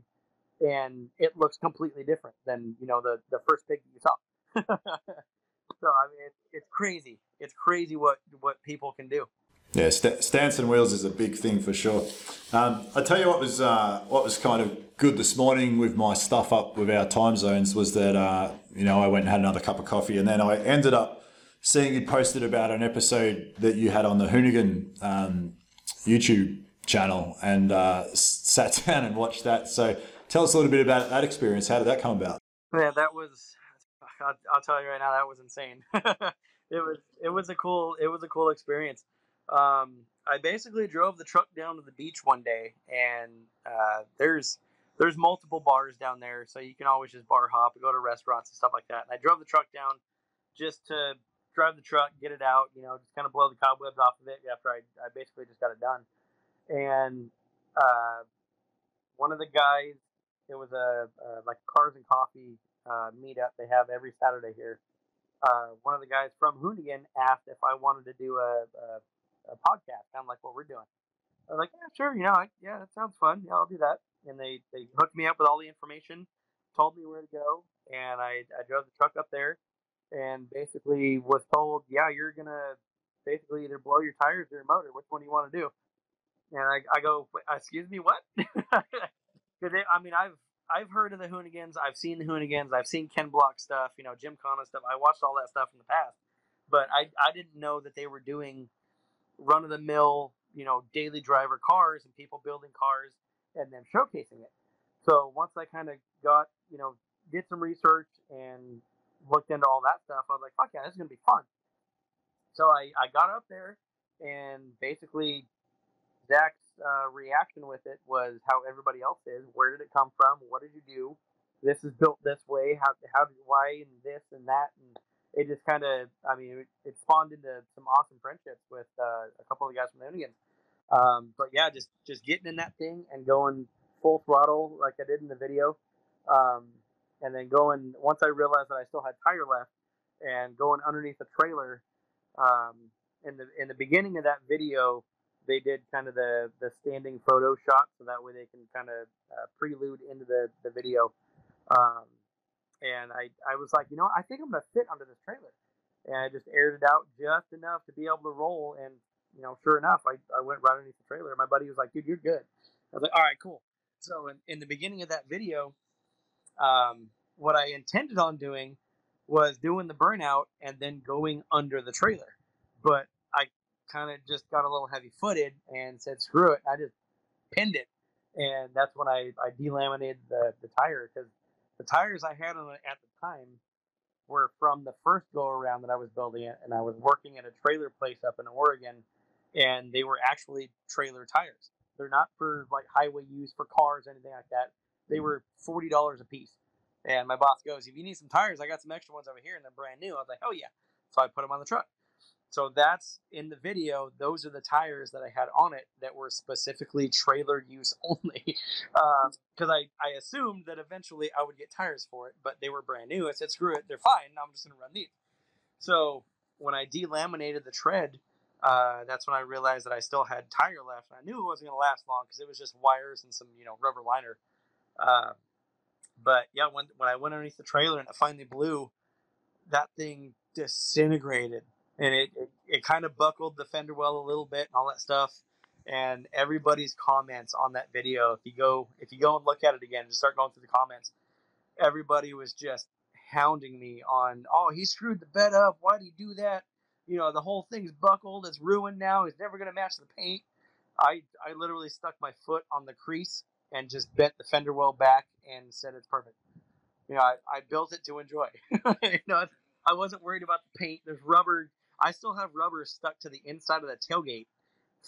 and it looks completely different than you know the the first pig you saw. so I mean, it, it's crazy. It's crazy what what people can do. Yeah, st- stance and wheels is a big thing for sure. Um, I tell you what was uh, what was kind of good this morning with my stuff up with our time zones was that uh, you know I went and had another cup of coffee and then I ended up seeing you posted about an episode that you had on the Hoonigan um, YouTube channel and uh, sat down and watched that. So tell us a little bit about that experience. How did that come about? Yeah, that was. I'll, I'll tell you right now, that was insane. it was it was a cool it was a cool experience. Um, I basically drove the truck down to the beach one day, and uh, there's there's multiple bars down there, so you can always just bar hop and go to restaurants and stuff like that. And I drove the truck down just to drive the truck, get it out, you know, just kind of blow the cobwebs off of it after I, I basically just got it done. and uh, one of the guys, it was a uh, like cars and coffee uh, meetup they have every Saturday here. Uh, one of the guys from Hoonigan asked if I wanted to do a, a, a podcast, kind of like what we're doing. I was like, yeah, sure, you know, I, yeah, that sounds fun. Yeah, I'll do that. And they, they hooked me up with all the information, told me where to go, and I, I drove the truck up there and basically was told, yeah, you're going to basically either blow your tires or your motor. Which one do you want to do? And I, I go, excuse me, what? Because I mean, I've I've heard of the Hoonigans. I've seen the Hoonigans. I've seen Ken Block stuff. You know, Jim Connor stuff. I watched all that stuff in the past, but I I didn't know that they were doing run of the mill, you know, daily driver cars and people building cars and then showcasing it. So once I kind of got, you know, did some research and looked into all that stuff, I was like, fuck yeah, this is gonna be fun. So I, I got up there and basically Zach's uh, reaction with it was how everybody else is. Where did it come from? What did you do? This is built this way. How how did why and this and that and it just kind of I mean it, spawned into some awesome friendships with uh, a couple of the guys from the Hoonigans. Um, but yeah, just just getting in that thing and going full throttle like I did in the video, um, and then going once I realized that I still had tire left and going underneath the trailer. Um, in the in the beginning of that video, they did kind of the the standing photo shot, so that way they can kind of uh, prelude into the the video. Um, and I I was like, you know, I think I'm gonna fit under this trailer, and I just aired it out just enough to be able to roll. And you know, sure enough, I, I went right underneath the trailer. My buddy was like, dude, you're good. I was like, all right, cool. So in, in the beginning of that video, um, what I intended on doing was doing the burnout and then going under the trailer, but kind of just got a little heavy footed and said, screw it. I just pinned it. And that's when I, I delaminated the, the tire because the tires I had on it at the time were from the first go around that I was building it, and I was working at a trailer place up in Oregon, and they were actually trailer tires. They're not for like highway use for cars or anything like that. They mm-hmm. were forty dollars a piece. And my boss goes, "If you need some tires, I got some extra ones over here, and they're brand new." I was like, "Oh yeah!" So I put them on the truck. So that's in the video. Those are the tires that I had on it that were specifically trailer use only. Because uh, I, I assumed that eventually I would get tires for it, but they were brand new. I said, screw it, they're fine. I'm just going to run these. So when I delaminated the tread, uh, that's when I realized that I still had tire left. I knew it wasn't going to last long because it was just wires and some, you know, rubber liner. Uh, but yeah, when, when I went underneath the trailer and it finally blew, that thing disintegrated and it, it, it kind of buckled the fender well a little bit and all that stuff. And everybody's comments on that video if you go if you go and look at it again just start going through the comments everybody was just hounding me on oh he screwed the bed up. Why did he do that? You know the whole thing's buckled. It's ruined now. He's never going to match the paint. I i literally stuck my foot on the crease and just bent the fender well back and said it's perfect. You know i, I built it to enjoy. You know i wasn't worried about the paint. There's rubber I still have rubber stuck to the inside of the tailgate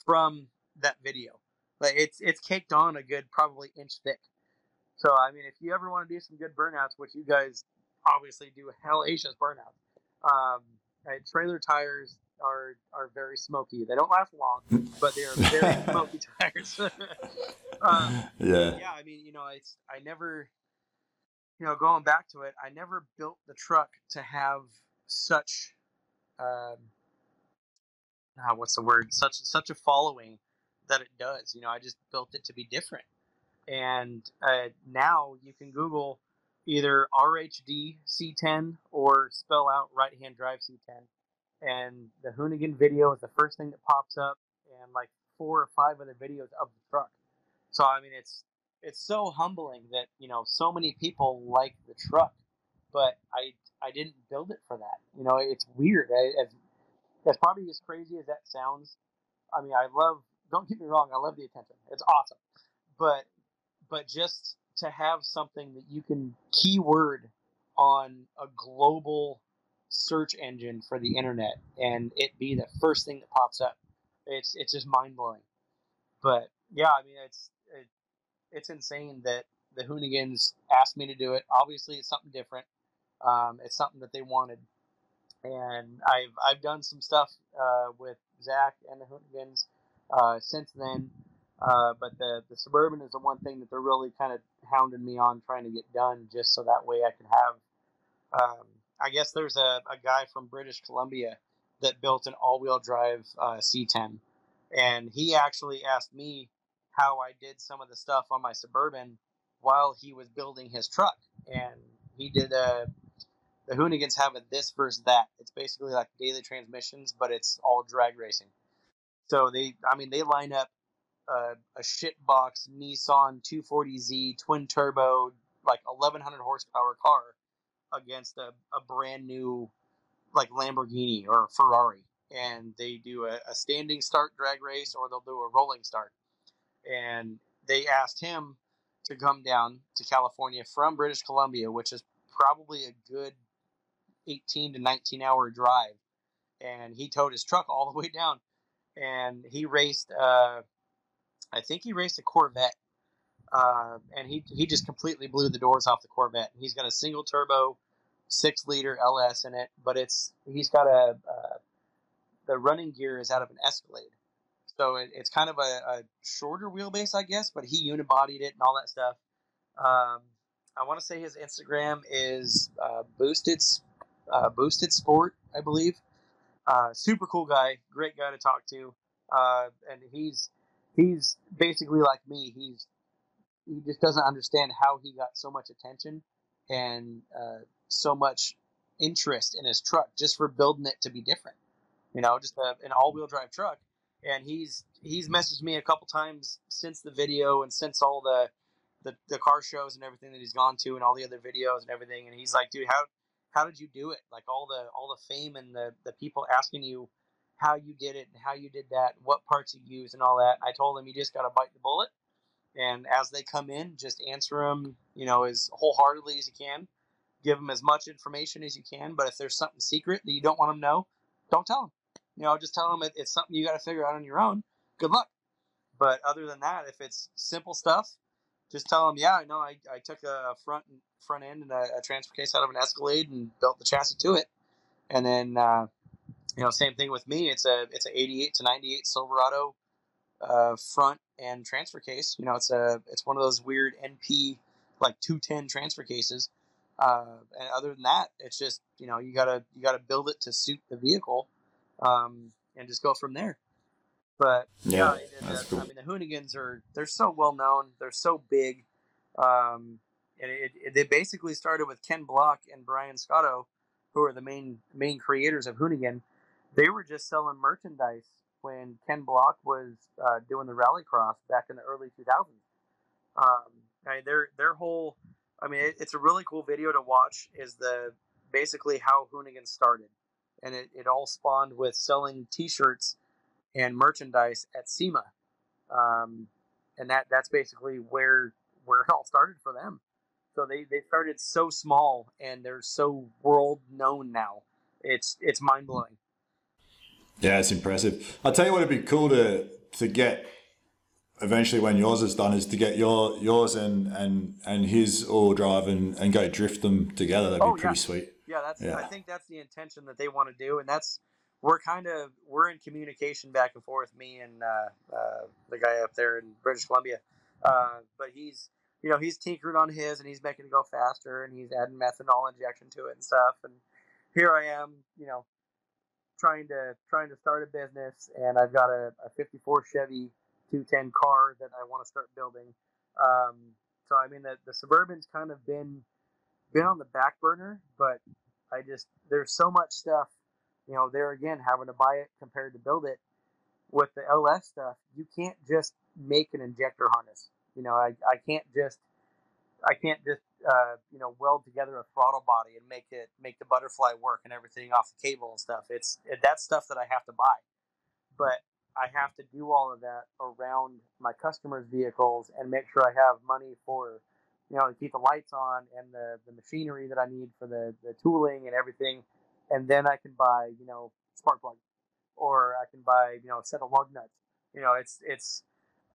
from that video. Like it's it's caked on a good probably inch thick. So I mean, if you ever want to do some good burnouts, which you guys obviously do hellacious burnouts, um, right, trailer tires are are very smoky. They don't last long, but they are very smoky tires. um, yeah. Yeah. I mean, you know, it's I never, you know, going back to it, I never built the truck to have such um, uh, what's the word? Such such a following that it does. You know, I just built it to be different, and uh, now you can Google either RHD C10 or spell out right hand drive C10, and the Hoonigan video is the first thing that pops up, and like four or five other videos of the truck. So I mean, it's it's so humbling that you know so many people like the truck, but I I didn't build it for that. You know, it's weird. I, as as probably as crazy as that sounds, I mean, I love. Don't get me wrong. I love the attention. It's awesome, but but just to have something that you can keyword on a global search engine for the internet and it be the first thing that pops up, it's it's just mind blowing. But yeah, I mean, it's it, it's insane that the Hoonigans asked me to do it. Obviously, it's something different. Um, it's something that they wanted, and I've I've done some stuff uh, with Zach and the Hoonigans uh, since then. Uh, but the the suburban is the one thing that they're really kind of hounding me on trying to get done, just so that way I can have. Um, I guess there's a, a guy from British Columbia that built an all-wheel drive uh, C10, and he actually asked me how I did some of the stuff on my suburban while he was building his truck, and he did a. The Hoonigans have a this versus that. It's basically like daily transmissions, but it's all drag racing. So they, I mean, they line up uh, a, a shitbox Nissan 240Z twin turbo, like 1100 horsepower car against a, a brand new like Lamborghini or Ferrari. And they do a, a standing start drag race or they'll do a rolling start. And they asked him to come down to California from British Columbia, which is probably a good 18 to 19 hour drive. And he towed his truck all the way down. And he raced uh, I think he raced a Corvette, uh, and he he just completely blew the doors off the Corvette. He's got a single turbo, six liter LS in it, but it's he's got a uh, the running gear is out of an Escalade, so it, it's kind of a, a, shorter wheelbase, I guess. But he unibodied it and all that stuff. Um, I want to say his Instagram is uh, boosted uh, boosted sport, I believe. Uh, super cool guy, great guy to talk to, uh, and he's he's basically like me. He's he just doesn't understand how he got so much attention and uh, so much interest in his truck just for building it to be different. You know, just a, an all-wheel drive truck. And he's he's messaged me a couple times since the video and since all the, the the car shows and everything that he's gone to and all the other videos and everything. And he's like, dude, how how did you do it? Like all the all the fame and the the people asking you how you did it and how you did that, what parts you used, and all that. I told them you just got to bite the bullet, and as they come in, just answer them, you know, as wholeheartedly as you can. Give them as much information as you can. But if there's something secret that you don't want them to know, don't tell them. You know, just tell them it's something you got to figure out on your own. Good luck. But other than that, if it's simple stuff, just tell them, yeah, I know I, I took a front front end and a, a transfer case out of an Escalade and built the chassis to it, and then uh, you know, same thing with me. It's a it's a 88 to 98 Silverado uh, front and transfer case. You know, it's a it's one of those weird NP like 210 transfer cases. Uh, and other than that, it's just you know you gotta you gotta build it to suit the vehicle, um, and just go from there. But yeah, the, cool. I mean the Hoonigans are they're so well known, they're so big, um, and it, it, they basically started with Ken Block and Brian Scotto, who are the main main creators of Hoonigan they were just selling merchandise when Ken Block was uh, doing the rallycross back in the early 2000s. Um, I mean, their their whole, I mean, it, it's a really cool video to watch. Is the basically how Hoonigan started, and it, it all spawned with selling T-shirts and merchandise at SEMA, um, and that that's basically where where it all started for them. So they, they started so small and they're so world known now. It's it's mind blowing. Yeah, it's impressive. I'll tell you what, it'd be cool to to get eventually when yours is done is to get your yours and and and his all drive and, and go drift them together. That'd oh, be pretty yeah. sweet. Yeah, that's. Yeah. I think that's the intention that they want to do, and that's we're kind of we're in communication back and forth. Me and uh, uh, the guy up there in British Columbia, uh, but he's you know he's tinkering on his and he's making it go faster and he's adding methanol injection to it and stuff. And here I am, you know, trying to trying to start a business, and I've got a, a 54 Chevy 210 car that I want to start building. Um, so I mean, the, the suburban's kind of been been on the back burner, but I just there's so much stuff. You know, there again, having to buy it compared to build it. With the LS stuff, you can't just make an injector harness. You know, I, I can't just I can't just uh, you know weld together a throttle body and make it make the butterfly work and everything off the cable and stuff. It's it, stuff that I have to buy, but I have to do all of that around my customers' vehicles and make sure I have money for you know to keep the lights on and the, the machinery that I need for the, the tooling and everything, and then I can buy you know spark plugs or I can buy you know a set of lug nuts. You know it's it's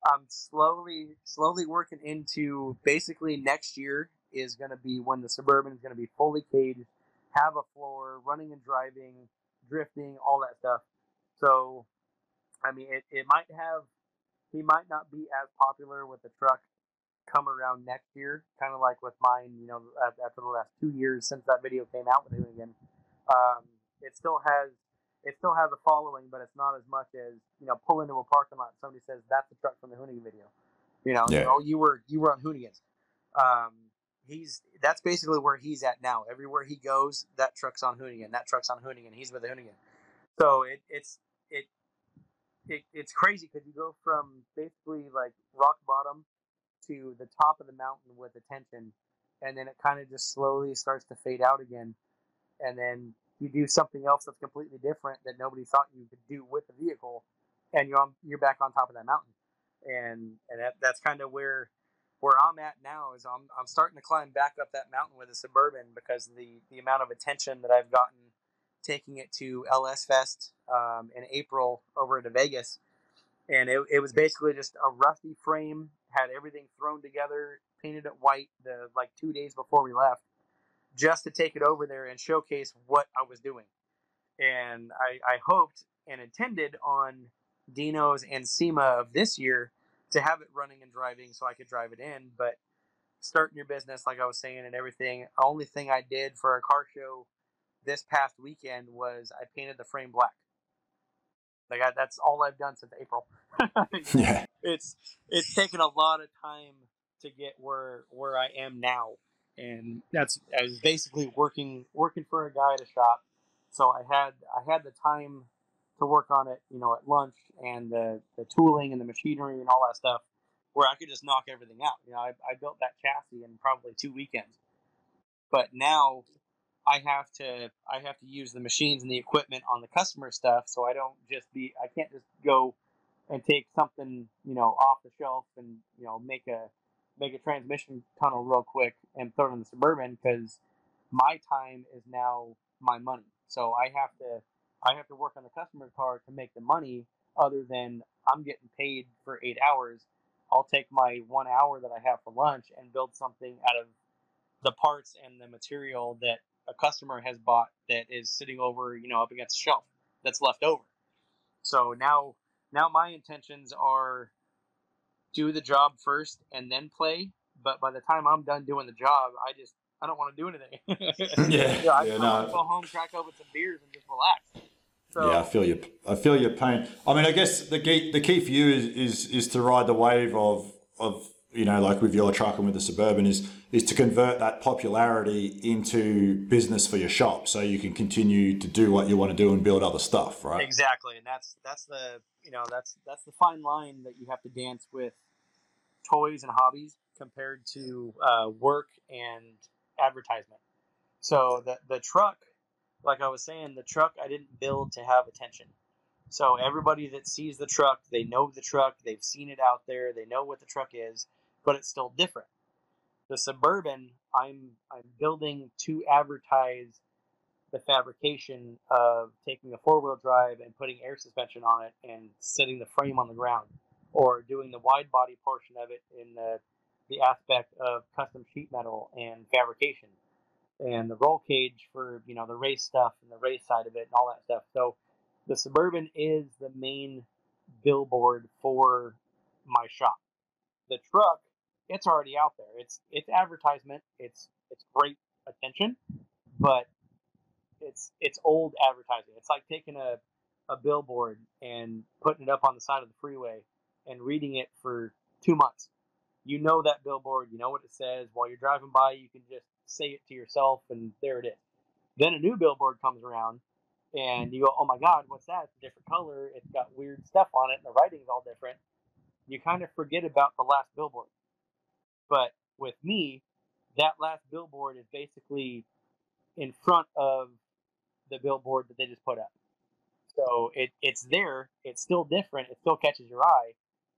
I'm slowly slowly working into basically next year is going to be when the Suburban is going to be fully caged, have a floor, running and driving, drifting, all that stuff. So, I mean, it, it might have he might not be as popular with the truck come around next year, kind of like with mine. You know, after the last two years since that video came out with Hoonigan, um, it still has it still has a following, but it's not as much as you know. Pull into a parking lot, somebody says that's the truck from the Hoonigan video. You know, Yeah. oh, you were you were on Hoonigans. Um, he's that's basically where he's at now. Everywhere he goes, that truck's on Hoonigan. That truck's on Hoonigan. He's with the Hoonigan. So it it's it, it it's crazy because you go from basically like rock bottom to the top of the mountain with attention, and then it kind of just slowly starts to fade out again, and then you do something else that's completely different that nobody thought you could do with the vehicle, and you're on, you're back on top of that mountain, and and that, that's kind of where where I'm at now is I'm, I'm starting to climb back up that mountain with a suburban because the the amount of attention that I've gotten taking it to LS Fest um, in April over to Vegas, and it, it was basically just a rusty frame, had everything thrown together, painted it white the like two days before we left, just to take it over there and showcase what I was doing, and I, I hoped and intended on Dino's and SEMA of this year to have it running and driving so I could drive it in, but starting your business like I was saying and everything, the only thing I did for a car show this past weekend was I painted the frame black. Like I, that's all I've done since April. Yeah. it's it's taken a lot of time to get where where I am now, and that's I was basically working working for a guy at a shop, so I had I had the time to work on it, you know, at lunch and the the tooling and the machinery and all that stuff, where I could just knock everything out. You know, I, I built that chassis in probably two weekends, but now I have to I have to use the machines and the equipment on the customer stuff, so I don't just be I can't just go and take something you know off the shelf and you know make a make a transmission tunnel real quick and throw it in the suburban because my time is now my money. So I have to I have to work on the customer car to make the money. Other than I'm getting paid for eight hours, I'll take my one hour that I have for lunch and build something out of the parts and the material that a customer has bought that is sitting over, you know, up against the shelf that's left over. So now, now my intentions are do the job first and then play. But by the time I'm done doing the job, I just I don't want to do anything. Yeah, I, yeah, I no. want to go home, crack open some beers, and just relax. So, yeah, I feel your I feel your pain. I mean, I guess the key the key for you is is, is to ride the wave of of you know like with your truck and with the suburban is is to convert that popularity into business for your shop, so you can continue to do what you want to do and build other stuff, right? Exactly, and that's that's the you know that's that's the fine line that you have to dance with toys and hobbies compared to uh, work and advertisement. So the the truck, like I was saying, the truck I didn't build to have attention. So everybody that sees the truck, they know the truck, they've seen it out there, they know what the truck is, but it's still different. The suburban, I'm I'm building to advertise the fabrication of taking a four wheel drive and putting air suspension on it and setting the frame on the ground, or doing the wide body portion of it in the the aspect of custom sheet metal and fabrication, and the roll cage for you know the race stuff and the race side of it and all that stuff. So the suburban is the main billboard for my shop. The truck, it's already out there. It's it's advertisement. It's it's great attention, but it's it's old advertising. It's like taking a, a billboard and putting it up on the side of the freeway and reading it for two months. You know that billboard, you know what it says. While you're driving by, you can just say it to yourself, and there it is. Then a new billboard comes around, and you go, "Oh my God, what's that? It's a different color. It's got weird stuff on it, and the writing's all different." You kind of forget about the last billboard. But with me, that last billboard is basically in front of the billboard that they just put up. So it, it's there. It's still different. It still catches your eye,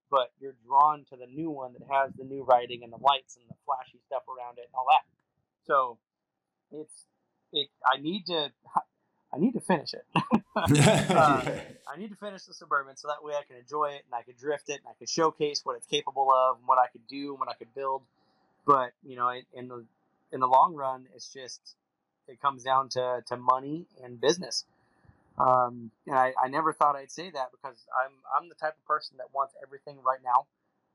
but you're drawn to the new one that has the new writing and the lights and the flashy stuff around it and all that. So it's it. I need to I need to finish it. Uh, yeah. I need to finish the suburban so that way I can enjoy it and I can drift it and I can showcase what it's capable of and what I could do and what I could build. But you know, in the in the long run, it's just it comes down to, to money and business. Um, and I, I never thought I'd say that because I'm I'm the type of person that wants everything right now,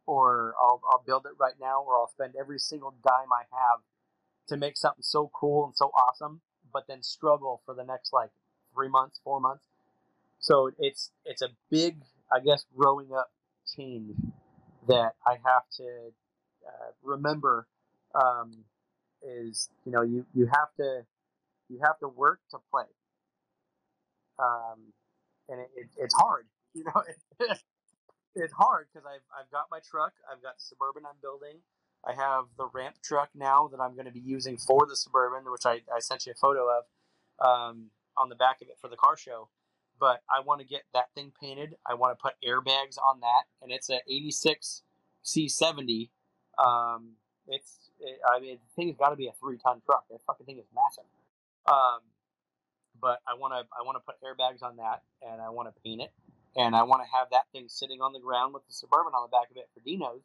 or I'll I'll build it right now, or I'll spend every single dime I have to make something so cool and so awesome, but then struggle for the next like three months, four months. So it's it's a big, I guess, growing up change that I have to uh, remember. Um, is you know you you have to you have to work to play um, and it, it, it's hard. You know, it, it's hard because I've I've got my truck, I've got the suburban I'm building, I have the ramp truck now that I'm going to be using for the suburban, which I, I sent you a photo of um, on the back of it for the car show. But I want to get that thing painted. I want to put airbags on that, and it's a '86 C70. Um, it's it, I mean, the thing's got to be a three ton truck. That fucking thing is massive. Um, but I want to I want to put airbags on that, and I want to paint it, and I want to have that thing sitting on the ground with the suburban on the back of it for Dino's.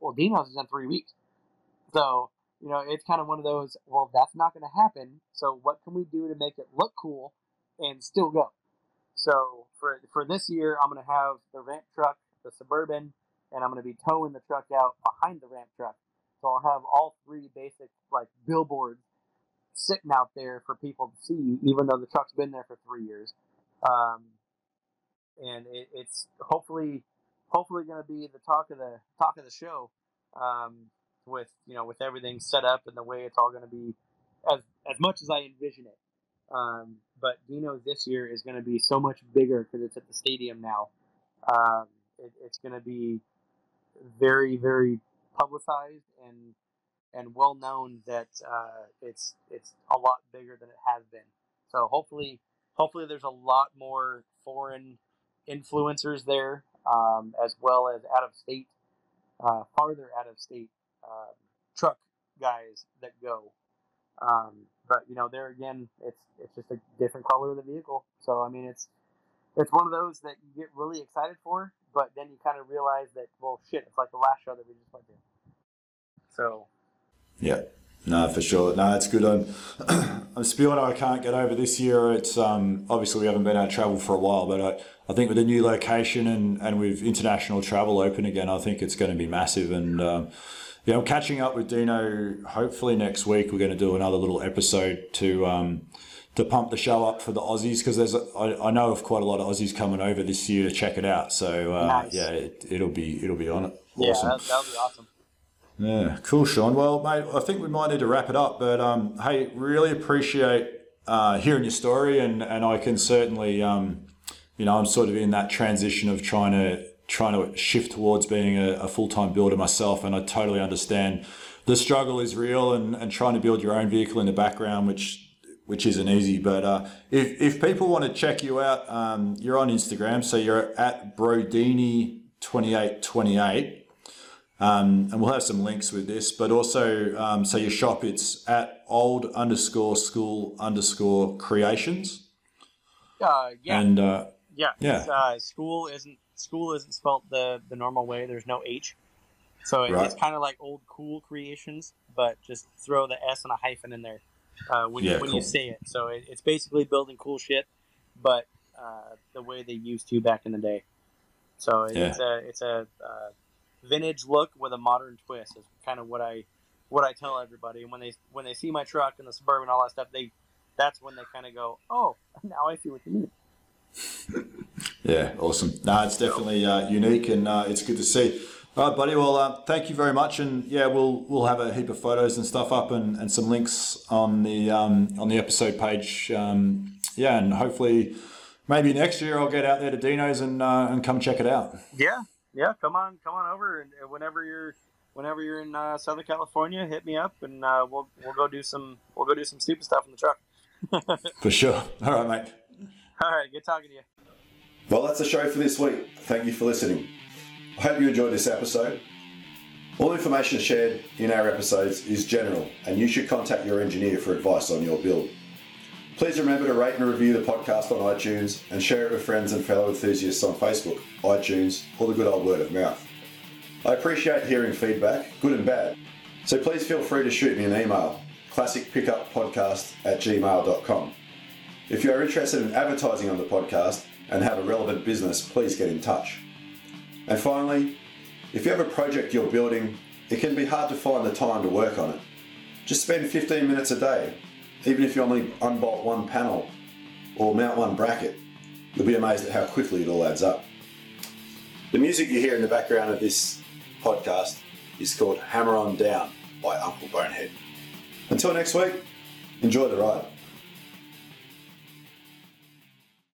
Well, Dino's is in three weeks, so you know it's kind of one of those. Well, that's not going to happen. So what can we do to make it look cool and still go? So for for this year, I'm going to have the ramp truck, the suburban, and I'm going to be towing the truck out behind the ramp truck. So I'll have all three basic like billboards sitting out there for people to see, even though the truck's been there for three years. Um, and it, it's hopefully hopefully going to be the talk of the talk of the show um, with you know with everything set up and the way it's all going to be as as much as I envision it. Um, but Dino this year is going to be so much bigger because it's at the stadium now. Um, it, it's going to be very very publicized and and well known that uh, it's it's a lot bigger than it has been. So hopefully, hopefully there's a lot more foreign influencers there, um, as well as out of state, uh, farther out of state um, truck guys that go. Um, but you know, there again, it's it's just a different color of the vehicle. So I mean, it's it's one of those that you get really excited for, but then you kind of realize that well, shit, it's like the last show that we just went to. So yeah. No, for sure. No, it's good. I'm, I'm spewing I can't get over this year. It's um, obviously we haven't been able to travel for a while, but I, I think with the new location and, and with international travel open again, I think it's going to be massive. And um, yeah, I'm catching up with Dino. Hopefully next week we're going to do another little episode to um, to pump the show up for the Aussies because there's a, I, I know of quite a lot of Aussies coming over this year to check it out. So uh, nice. yeah, it, will be it'll be on it. Awesome. Yeah, that, that'll be awesome. Yeah, cool, Shawn. Well, mate, I think we might need to wrap it up, but um, hey, really appreciate uh, hearing your story, and and I can certainly, um, you know, I'm sort of in that transition of trying to trying to shift towards being a, a full time builder myself, and I totally understand the struggle is real, and and trying to build your own vehicle in the background, which which isn't easy. But uh, if if people want to check you out, um, you're on Instagram, so you're at Brodini2828 um, and we'll have some links with this, but also, um, so your shop, it's at old underscore school underscore creations. Uh, yeah. And, uh, yeah. Yeah. Uh, school isn't, school isn't spelt the, the normal way. There's no H. So it, right. it's kind of like old cool creations, but just throw the S and a hyphen in there uh, when, yeah, you, when cool. you say it. So it, it's basically building cool shit, but uh, the way they used to back in the day. So it, yeah. it's a it's a uh, vintage look with a modern twist is kind of what I what I tell everybody. And when they when they see my truck and the suburban and all that stuff, they that's when they kind of go, "Oh, now I see what you mean." yeah, awesome. No, it's definitely uh, unique, and uh, it's good to see. All right, buddy. Well, uh, thank you very much, and yeah, we'll we'll have a heap of photos and stuff up, and, and some links on the um, on the episode page. Um, yeah, and hopefully, maybe next year I'll get out there to Dino's and uh, and come check it out. Yeah, yeah, come on, come on over, and whenever you're whenever you're in uh, Southern California, hit me up, and uh, we'll we'll go do some we'll go do some stupid stuff in the truck. for sure. All right, mate. All right, good talking to you. Well, that's the show for this week. Thank you for listening. I hope you enjoyed this episode. All information shared in our episodes is general, and you should contact your engineer for advice on your build. Please remember to rate and review the podcast on iTunes and share it with friends and fellow enthusiasts on Facebook, iTunes, or the good old word of mouth. I appreciate hearing feedback, good and bad, so please feel free to shoot me an email, classicpickuppodcast at gmail.com. If you are interested in advertising on the podcast and have a relevant business, please get in touch. And finally, if you have a project you're building, it can be hard to find the time to work on it. Just spend 15 minutes a day, even if you only unbolt one panel or mount one bracket. You'll be amazed at how quickly it all adds up. The music you hear in the background of this podcast is called Hammer On Down by Uncle Bonehead. Until next week, enjoy the ride.